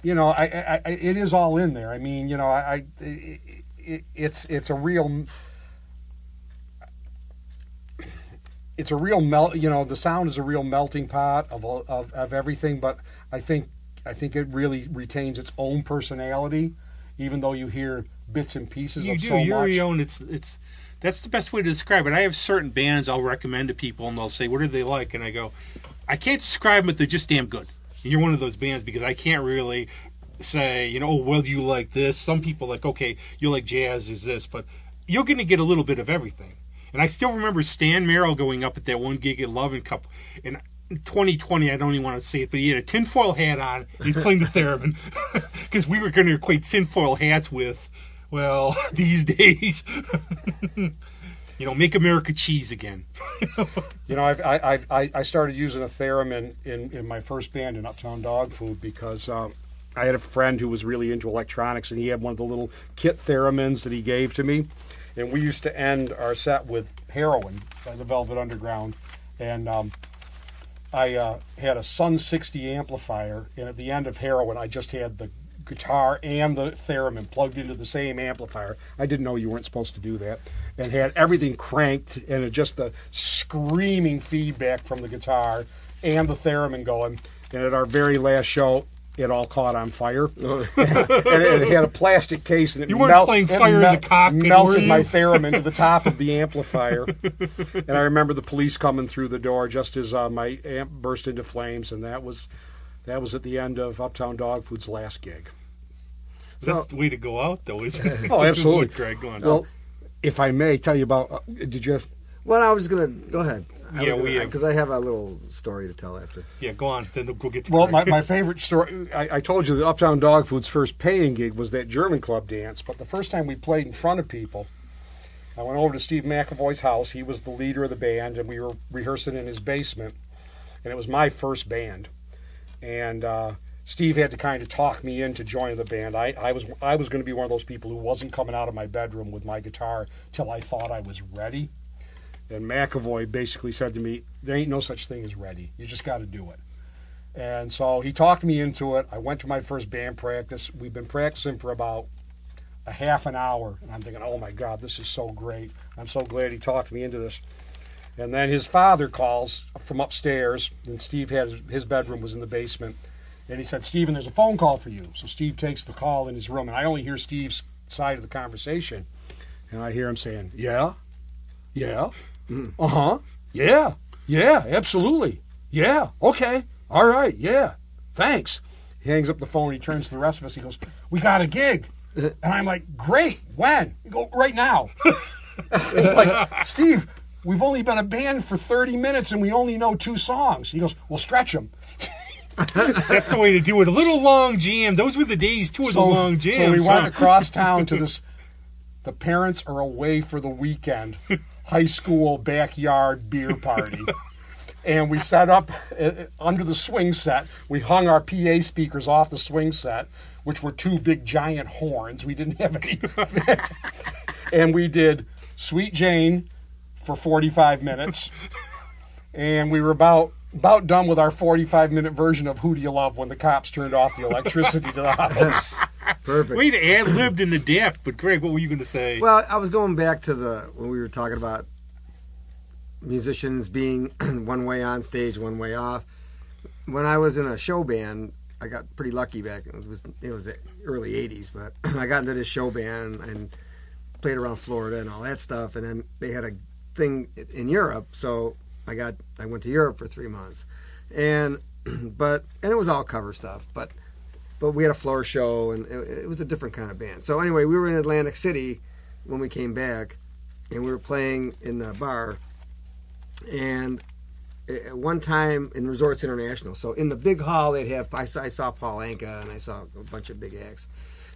you know, I, I, I it is all in there. I mean, you know, I, I it, it, it's it's a real it's a real melt. You know, the sound is a real melting pot of of, of everything. But I think I think it really retains its own personality, even though you hear bits and pieces you of do. so You're much. own. It's it's that's the best way to describe it. I have certain bands I'll recommend to people, and they'll say, "What are they like?" And I go, "I can't describe them, but they're just damn good." And you're one of those bands because I can't really say, you know, oh, well, you like this. Some people like, okay, you like jazz, is this, but you're going to get a little bit of everything. And I still remember Stan Merrill going up at that one gig at Lovin' Cup, and 2020, I don't even want to say it, but he had a tinfoil hat on. He's playing the theremin (laughs) because we were going to equate tinfoil hats with, well, (laughs) these days, (laughs) you know, make America cheese again. (laughs) You know, I've, I, I I started using a theremin in, in my first band in Uptown Dog Food because um, I had a friend who was really into electronics and he had one of the little kit theremins that he gave to me. And we used to end our set with Heroin by the Velvet Underground. And um, I uh, had a Sunn 60 amplifier. And at the end of Heroin, I just had the guitar and the theremin plugged into the same amplifier. I didn't know you weren't supposed to do that. And had everything cranked and it just the screaming feedback from the guitar and the theremin going. And at our very last show, it all caught on fire. (laughs) and it, it had a plastic case and it You weren't melt- playing it fire in the cockpit, melted were you? my theremin to the top of the (laughs) amplifier. and I remember the police coming through the door just as uh, my amp burst into flames, and that was that was at the end of Uptown Dog Food's last gig. That's the way to go out, though, isn't it? (laughs) Oh, absolutely. (laughs) Greg, go on. Well, if I may tell you about, uh, did you? Have... Well, I was gonna go ahead. Yeah, we because I have a little story to tell after. yeah, go on. Then we'll get to Well, my, my (laughs) favorite story. I, I told you that Uptown Dog Food's first paying gig was that German club dance, but the first time we played in front of people, I went over to Steve McAvoy's house. He was the leader of the band, and we were rehearsing in his basement. And it was my first band, and uh, Steve had to kind of talk me into joining the band. I, I was I was going to be one of those people who wasn't coming out of my bedroom with my guitar till I thought I was ready. And McAvoy basically said to me, "There ain't no such thing as ready. You just got to do it." And so he talked me into it. I went to my first band practice. We've been practicing for about a half an hour, and I'm thinking, "Oh my God, this is so great! I'm so glad he talked me into this." And then his father calls from upstairs, and Steve had his, bedroom was in the basement, and he said, "Steven, there's a phone call for you." So Steve takes the call in his room, and I only hear Steve's side of the conversation, and I hear him saying, "Yeah, yeah, uh huh, yeah, yeah, absolutely, yeah, okay, all right, yeah, thanks." He hangs up the phone. He turns to the rest of us. He goes, "We got a gig," and I'm like, "Great, when?" He go, "Right now." (laughs) like, Steve, we've only been a band for 30 minutes and we only know two songs. He goes, well, stretch them. (laughs) That's the way to do it. A little long jam. Those were the days too of the long jam. So we went across (laughs) town to this. The parents are away for the weekend. High school backyard beer party. And we set up uh, under the swing set. We hung our PA speakers off the swing set, which were two big giant horns. We didn't have any. (laughs) and we did Sweet Jane for 45 minutes. And we were about about done with our 45 minute version of Who Do You Love when the cops turned off the electricity to the (laughs) house. Perfect. We'd ad libbed in the depth, but Greg, what were you going to say? Well, I was going back to the when we were talking about musicians being (clears throat) one way on stage, one way off. When I was in a show band, I got pretty lucky back. It was it was the early '80s, but (clears throat) I got into this show band and played around Florida and all that stuff. And then they had a thing in Europe, so I got I went to Europe for three months, and (clears throat) but and it was all cover stuff, but but we had a floor show and it, it was a different kind of band. So anyway, we were in Atlantic City when we came back, and we were playing in the bar, and at one time in Resorts International. So in the big hall, they'd have I I saw Paul Anka and I saw a bunch of big acts,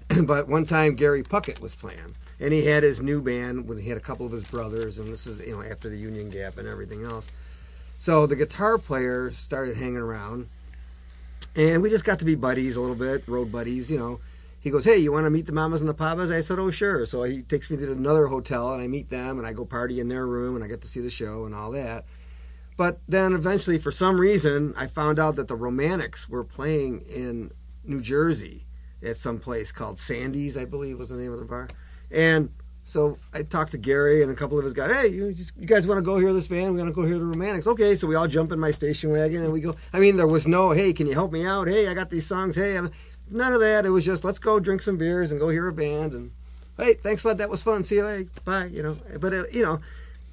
(clears throat) but one time Gary Puckett was playing, and he had his new band when he had a couple of his brothers, and this is you know after the Union Gap and everything else. So the guitar player started hanging around, and we just got to be buddies a little bit, road buddies, you know. He goes, "Hey, you want to meet the Mamas and the Papas?" I said, "Oh, sure." So he takes me to another hotel, and I meet them, and I go party in their room, and I get to see the show and all that. But then eventually, for some reason, I found out that the Romantics were playing in New Jersey at some place called Sandy's, I believe was the name of the bar. And so I talked to Gary and a couple of his guys. Hey, you, just, you guys want to go hear this band? We want to go hear the Romantics. Okay, so we all jump in my station wagon and we go. I mean, there was no, hey, can you help me out? Hey, I got these songs. Hey, I'm, none of that. It was just let's go drink some beers and go hear a band. And hey, thanks a lot. That was fun. See you later. Bye. You know, but it, you know.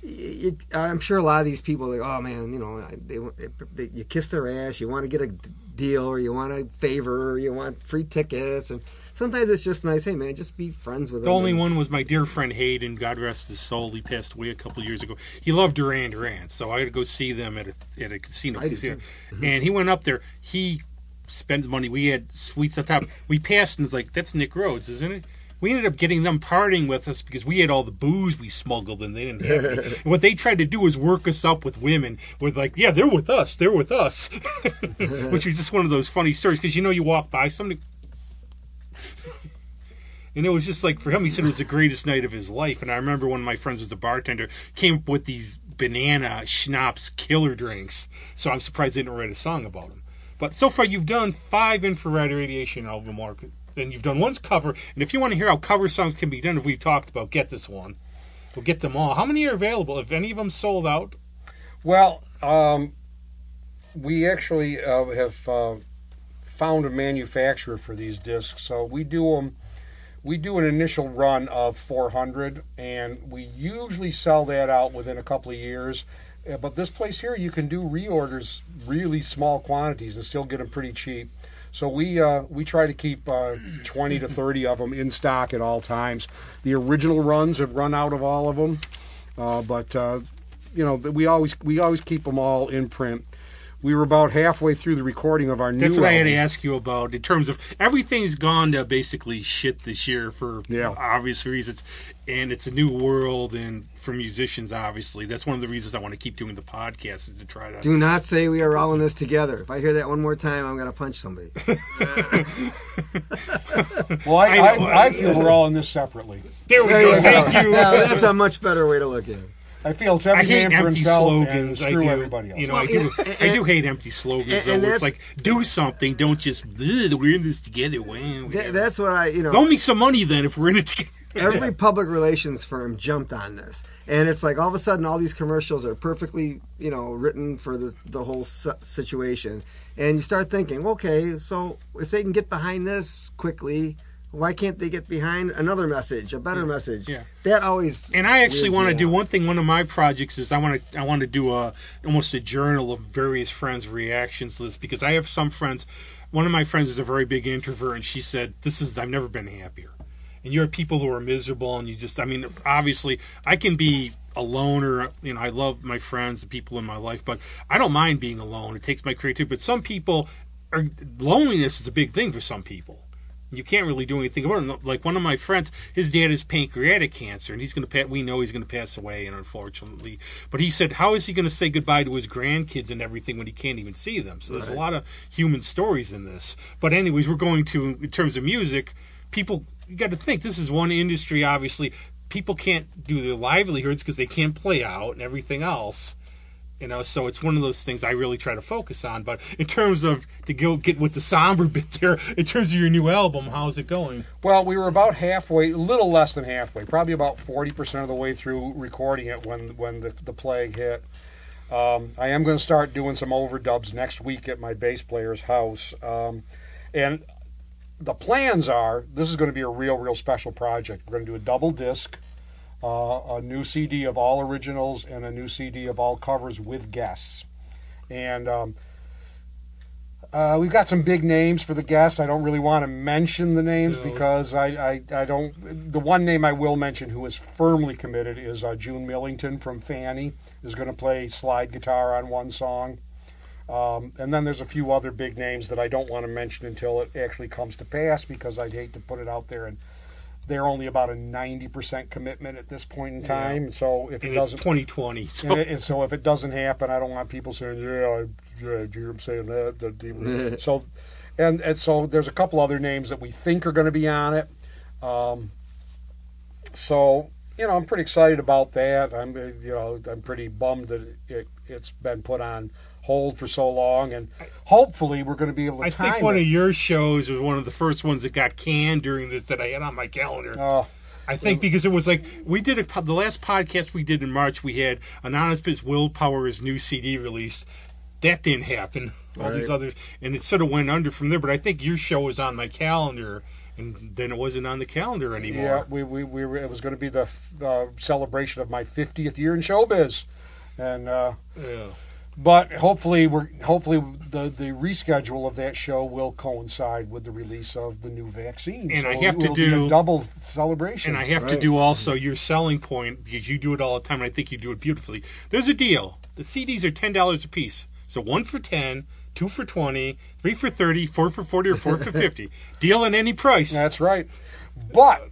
It, I'm sure a lot of these people, like, oh man, you know, they, they, you kiss their ass, you want to get a deal, or you want a favor, or you want free tickets, and sometimes it's just nice. Hey, man, just be friends with the them. only and- one was my dear friend Hayden. God rest his soul. He passed away a couple of years ago. He loved Duran Duran, so I had to go see them at a at a casino. Casino. And mm-hmm. he went up there. He spent money. We had suites up top. We passed and was like, "That's Nick Rhodes, isn't it?" We ended up getting them partying with us because we had all the booze we smuggled and they didn't have any. (laughs) What they tried to do was work us up with women with like, yeah, they're with us, they're with us, (laughs) which is just one of those funny stories because you know you walk by somebody (laughs) and it was just like for him, he said it was the greatest night of his life. And I remember one of my friends was a bartender, came up with these banana schnapps killer drinks. So I'm surprised they didn't write a song about them. But so far, you've done five infrared radiation album market. Then you've done one's cover. And if you want to hear how cover songs can be done, if we've talked about, get this one. We'll get them all. How many are available? If any of them sold out? Well, um, we actually uh, have uh, found a manufacturer for these discs, so we do them. We do an initial run of 400, and we usually sell that out within a couple of years. Uh, But this place here, you can do reorders, really small quantities, and still get them pretty cheap. So we uh, we try to keep uh, 20 to 30 of them in stock at all times. The original runs have run out of all of them, uh, but uh, you know we always we always keep them all in print. We were about halfway through the recording of our new. That's what I had to ask you about in terms of everything's gone to basically shit this year for Yeah. obvious reasons, and it's a new world and for musicians obviously that's one of the reasons I want to keep doing the podcast is to try to. Do not say we are all in this together. If I hear that one more time, I'm going to punch somebody. (laughs) Well, I, I I. I, feel we're all in this separately. there we There go. you go. Thank you. Yeah, that's a much better way to look at it. I feel it's I every hate man for empty himself slogans. and I screw do. everybody else. You know, Well, I do. and- I do hate empty slogans. and- though. and it's that's- like do something. Don't just "Ugh, we're in this together. Wow, That, whatever." that's what I, you know. Loan me some money then if we're in it together. (laughs) every public relations firm jumped on this and it's like all of a sudden all these commercials are perfectly you know written for the, the whole si- situation and you start thinking okay so if they can get behind this quickly why can't they get behind another message a better message Yeah. that always And I actually want to do one thing. One of my projects is I want to I want to do a almost a journal of various friends' reactions list because I have some friends. One of my friends is a very big introvert, and she said, "This is I've never been happier." And you have people who are miserable, and you just I mean, obviously, I can be alone or You know, I love my friends, the people in my life, but I don't mind being alone. It takes my creativity. But some people are loneliness is a big thing for some people. You can't really do anything about it. Like one of my friends, his dad has pancreatic cancer, and he's going to. We know he's going to pass away, and unfortunately, but he said, how is he going to say goodbye to his grandkids and everything when he can't even see them? So there's a lot of human stories in this. But anyways, we're going to in terms of music. People, you got to think this is one industry. Obviously, people can't do their livelihoods because they can't play out and everything else. You know, so it's one of those things I really try to focus on. But in terms of to go get with the somber (laughs) bit there, in terms of your new album, how's it going? Well, we were about halfway, a little less than halfway, probably about forty percent of the way through recording it when when the, the plague hit. Um, I am going to start doing some overdubs next week at my bass player's house, um, and the plans are this is going to be a real, real special project. We're going to do a double disc, uh, a new CD of all originals, and a new CD of all covers with guests, and. Um, uh, we've got some big names for the guests. I don't really want to mention the names No. because I, I, I don't. The one name I will mention who is firmly committed is uh, June Millington from Fanny is going to play slide guitar on one song. Um, and then there's a few other big names that I don't want to mention until it actually comes to pass because I'd hate to put it out there and they're only about a 90% commitment at this point in Yeah. time. So if it And it's doesn't 2020, so and, and so if it doesn't happen, I don't want people saying, "Yeah, I, yeah, do you hear him saying that?" that (laughs) so, and and so there's a couple other names that we think are going to be on it. Um, so you know, I'm pretty excited about that. I'm uh, you know I'm pretty bummed that it, it's been put on hold for so long, and hopefully we're going to be able to. I think one it. of your shows was one of the first ones that got canned during this that I had on my calendar. Oh, I think because it was like we did a, the last podcast we did in March. We had Anonymous Willpower's new CD released. That didn't happen. All these Right. others, and it sort of went under from there. But I think your show was on my calendar, and then it wasn't on the calendar anymore. Yeah, we, we, we were, it was going to be the uh, celebration of my 50th year in showbiz, and uh, Yeah. But hopefully we're hopefully the the reschedule of that show will coincide with the release of the new vaccine. And So I have it to will be do- a double celebration. And I have to do also your selling point because you do it all the time, and I think you do it beautifully. There's a deal. The CDs are ten dollars a piece, so one for ten, two for twenty, three for thirty, four for forty, or four for fifty. (laughs) Deal at any price. That's right. But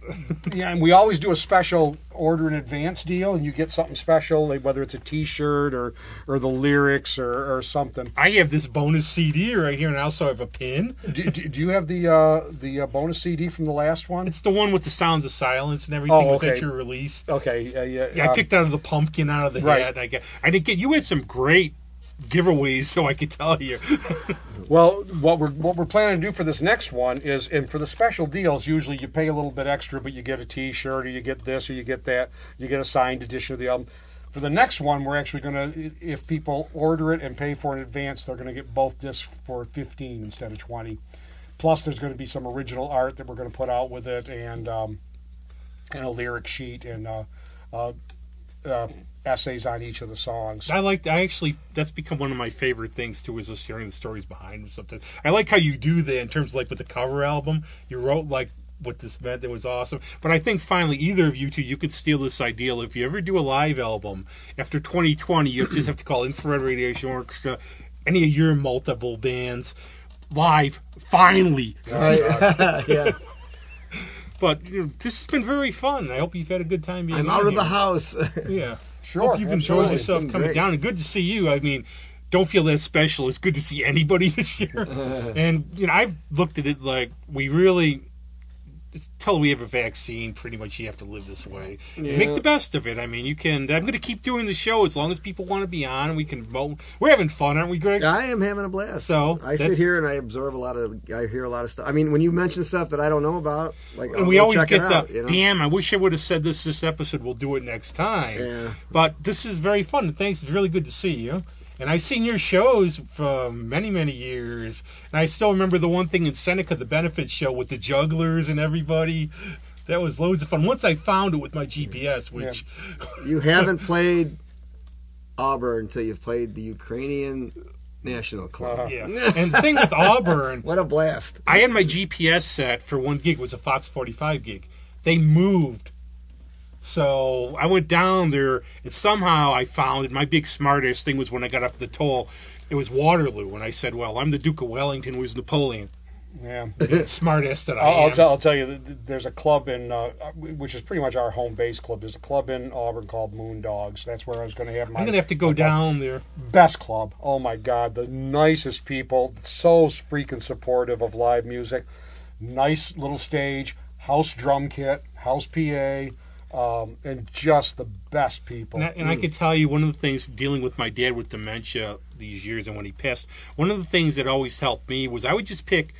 yeah, and we always do a special order an advance deal, and you get something special, like whether it's a T-shirt or or the lyrics or, or something. I have this bonus CD right here, and I also have a pin. Do, do, do you have the uh, the uh, bonus CD from the last one? It's the one with the sounds of silence and everything. Oh, okay. Was that okay. your release? Okay, uh, yeah, Yeah, I um, picked out of the pumpkin out of the Right. hat. And I get. I didn't get. You had some great giveaways, so I could tell you. Well, what we're what we're planning to do for this next one is, and for the special deals, usually you pay a little bit extra, but you get a T-shirt, or you get this, or you get that, you get a signed edition of the album. For the next one, we're actually going to, if people order it and pay for it in advance, they're going to get both discs for fifteen instead of twenty. Plus, there's going to be some original art that we're going to put out with it, and um, and a lyric sheet and uh, uh, uh, essays on each of the songs. I like. I actually. That's become one of my favorite things too. Is just hearing the stories behind something. I like how you do that in terms of like with the cover album. You wrote like what this meant. That was awesome. But I think finally, either of you two, you could steal this ideal. If you ever do a live album after 2020, you just have to call Infrared Radiation Orchestra, any of your multiple bands, live. Finally. Right. (laughs) (laughs) yeah. But you know, this has been very fun. I hope you've had a good time being I'm out of the house. (laughs) Yeah. Sure, Hope you've enjoyed yourself coming great. down, and good to see you. I mean, don't feel that special. It's good to see anybody (laughs) this year. (laughs) and you know, I've looked at it like we really until we have a vaccine, pretty much you have to live this way. Make the best of it. I mean, you can. I'm going to keep doing the show as long as people want to be on, and we can. We're having fun, aren't we, Greg? I am having a blast. So, I sit here and I absorb a lot of. I hear a lot of stuff. I mean, when you mention stuff that I don't know about, like I'll And we go always check get the out, you know? damn. I wish I would have said this this episode. We'll do it next time. Yeah. But this is very fun. Thanks. It's really good to see you. And I've seen your shows for many, many years. And I still remember the one thing in Seneca, the benefit show with the jugglers and everybody. That was loads of fun. Once I found it with my GPS, which You haven't (laughs) played Auburn until you've played the Ukrainian National Club. Uh-huh. (laughs) yeah. and the thing with Auburn, What a blast! I had my GPS set for one gig. It was a Fox 45 gig. They moved. So I went down there, and somehow I found it. My big smartest thing was when I got up the toll, it was Waterloo. And I said, Well, I'm the Duke of Wellington, who's Napoleon. Yeah. (laughs) smartest that I I'll, I'll, am. tell, I'll tell you, th- th- there's a club in, uh, which is pretty much our home base club. There's a club in Auburn called Moon Dogs. That's where I was going to have my I'm going to have to go down there. best club. Oh my God, the nicest people, so freaking supportive of live music. Nice little stage, house drum kit, house PA, um, and just the best people. And I, and I can tell you one of the things dealing with my dad with dementia these years and when he passed, one of the things that always helped me was I would just pick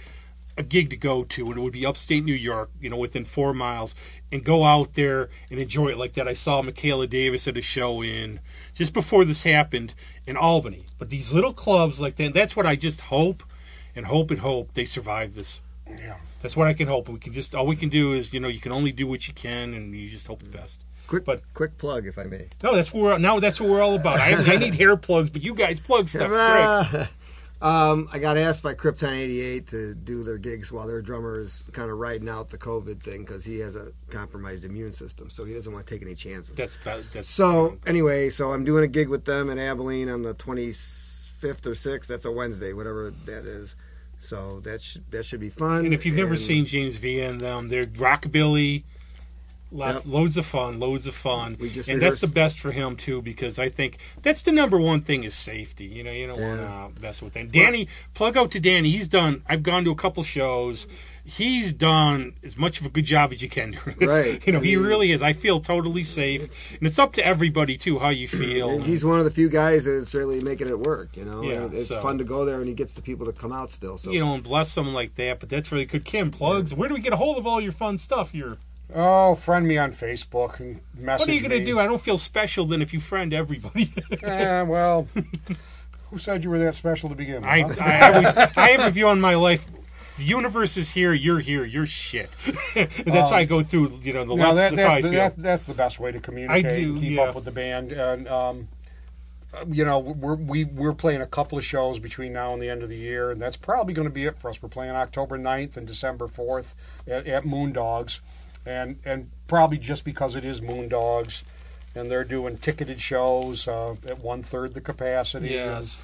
a gig to go to and it would be upstate New York, you know, within four miles and go out there and enjoy it like that. I saw Michaela Davis at a show in just before this happened in Albany. But these little clubs like that, that's what I just hope and hope and hope they survive this. Yeah. That's what I can hope. We can just all we can do is, you know, you can only do what you can and you just hope the best. Quick, But- quick plug, if I may. No, that's what we're now. That's what we're all about. I, I need hair plugs, but you guys plug stuff. (laughs) Greg. (laughs) um, I got asked by Krypton 88 to do their gigs while their drummer is kind of riding out the COVID thing because he has a compromised immune system, so he doesn't want to take any chances. That's about, that's So anyway, so I'm doing a gig with them in Abilene on the 25th or 6th. That's a Wednesday, whatever that is. So that should that should be fun. And if you've never seen James V and them, they're rockabilly. Lots, loads of fun, loads of fun, We just and that's the best for him too because I think that's the number one thing is safety. You know, you don't Yeah. want to mess with that. Danny, plug out to Danny. He's done. I've gone to a couple shows. He's done as much of a good job as you can. do. Right. (laughs) You know, I he really is. I feel totally safe, and it's up to everybody too how you feel. And he's one of the few guys that's really making it work. You know, Yeah, And it's so- fun to go there, and he gets the people to come out still. So you know, and bless someone like that. But that's really good. Kim plugs. Where do we get a hold of all your fun stuff here? Oh, friend me on Facebook and message What are you going to do? I don't feel special then if you friend everybody. (laughs) Eh, well, who said you were that special to begin with? I, huh? I always I have a view on my life. The universe is here. You're here. You're shit. And (laughs) that's how I go through. You know, the No, less, that, that's that's, the, that, that's the best way to communicate do, and keep yeah. up with the band. And um, you know, we're we, we're playing a couple of shows between now and the end of the year, and that's probably going to be it for us. We're playing October 9th and December fourth at, at Moondogs, and and probably just because it is Moondogs, and they're doing ticketed shows uh, at one third the capacity. yes.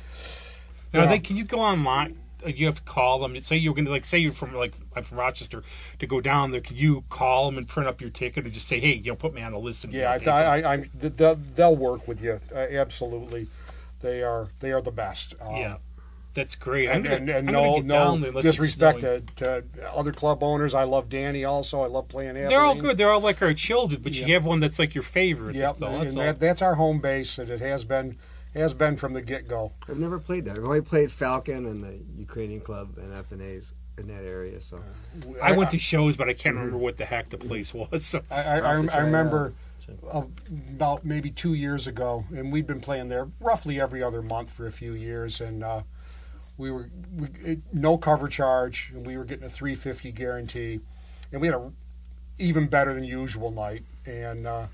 Yeah. Now, they, can you go online? You have to call them. Say you're going to like say you're from like I'm from Rochester to go down there. Can you call them and print up your ticket or just say, hey, you know, put me on a list? And Yeah, I, I, I, I'm, they'll, they'll work with you. Uh, absolutely, they are they are the best. Um, yeah, that's great. And, gonna, and, and no, no disrespect to, to other club owners. I love Danny also. I love playing. They're all good. They're all like our children, but Yeah. you have one that's like your favorite. Yep, That's all. That's that, that's our home base, and it has been has been from the get go. I've never played that. I've only played Falcon and the Ukrainian club and FNA's in that area. So I went to shows, but I can't remember what the heck the place was. So I, I, I, I'll have to I try it remember uh, about maybe two years ago, and we'd been playing there roughly every other month for a few years, and uh, we were we, it, no cover charge, and we were getting a three fifty guarantee, and we had a even better than usual night, and uh,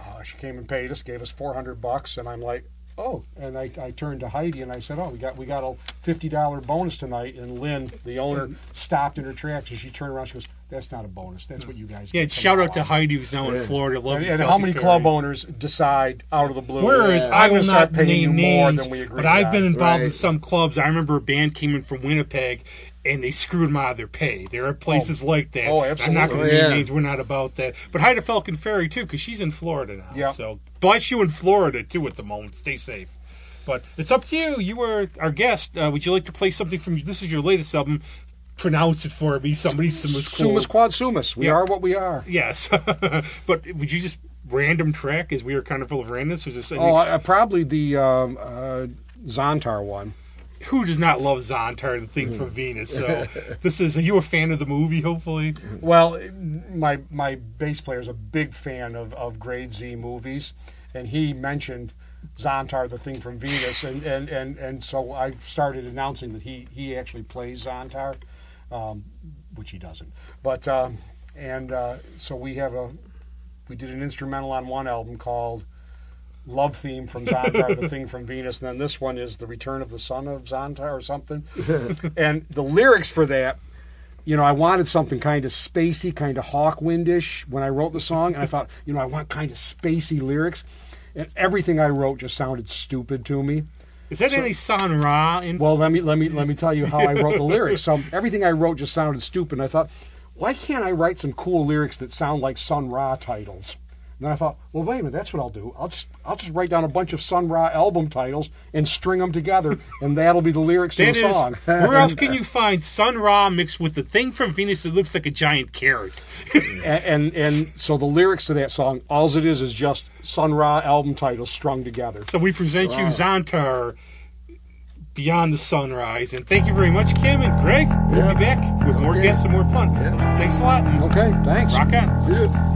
uh, she came and paid us, gave us four hundred bucks, and I'm like. Oh, and I, I turned to Heidi and I said, "Oh, we got we got a fifty dollar bonus tonight." And Lynn, the owner, stopped in her tracks and she turned around. She goes, "That's not a bonus. That's what you guys." yeah, get shout out to on." Heidi who's now in Florida. Love And, you, and how many Ferry. club owners decide out of the blue? Whereas Yeah. I I'm will gonna start not paying you name more names, than we agreed but I've been on. involved in Right. some clubs. I remember a band came in from Winnipeg, and they screwed them out of their pay. There are places like that. oh, absolutely. I'm not going to name Yeah. names. We're not about that. But hi to Falcon Ferry too, because she's in Florida now. Yeah. So bless you in Florida too at the moment. Stay safe. But it's up to you. You were our guest. Uh, would you like to play something from? This is your latest album. pronounce it for me. Somebody was cool. Sumus quod sumus. We Yeah. are what we are. Yes, (laughs) but would you just random track as we are kind of full of randomness? Was this Oh, uh, probably the um, uh, Zontar one. Who does not love Zontar, the thing from Venus? So (laughs) this is. Are you a fan of the movie? Hopefully, Well, my my bass player is a big fan of, of Grade Z movies, and he mentioned Zontar, the thing from Venus, and, and, and, and so I started announcing that he, he actually plays Zontar, um, which he doesn't. But um, and uh, so we have a we did an instrumental on one album called Love Theme from Zontar, the thing from Venus, and then this one is The Return of the Son of Zontar or something. (laughs) and the lyrics for that you know, I wanted something kind of spacey, kind of Hawkwindish when I wrote the song, and I thought, you know, I want kind of spacey lyrics, and everything I wrote just sounded stupid to me. is that any Sun Ra? In- Well, let me let me let me tell you how I wrote the lyrics. So everything I wrote just sounded stupid. And I thought, why can't I write some cool lyrics that sound like Sun Ra titles? And then I thought, well, wait a minute, that's what I'll do. I'll just I'll just write down a bunch of Sun Ra album titles and string them together, (laughs) and that'll be the lyrics to That the is- song. where else can you find Sun Ra mixed with the thing from Venus that looks like a giant carrot? (laughs) and, and and so the lyrics to that song, all it is is just Sun Ra album titles strung together. So we present you Zontar. Beyond the Sunrise. And thank you very much, Kim and Greg. We'll Yeah. be back with more Okay. guests and more fun. Yeah. Thanks a lot. Okay, thanks. Rock on. See you.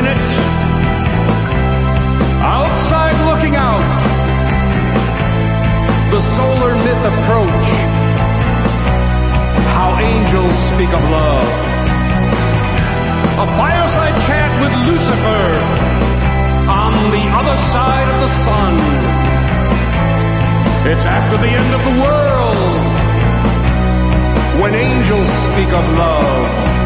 Minute. Outside looking out. The solar myth approach. How angels speak of love. A fireside chat with Lucifer. On the other side of the sun. It's after the end of the world. When angels speak of love.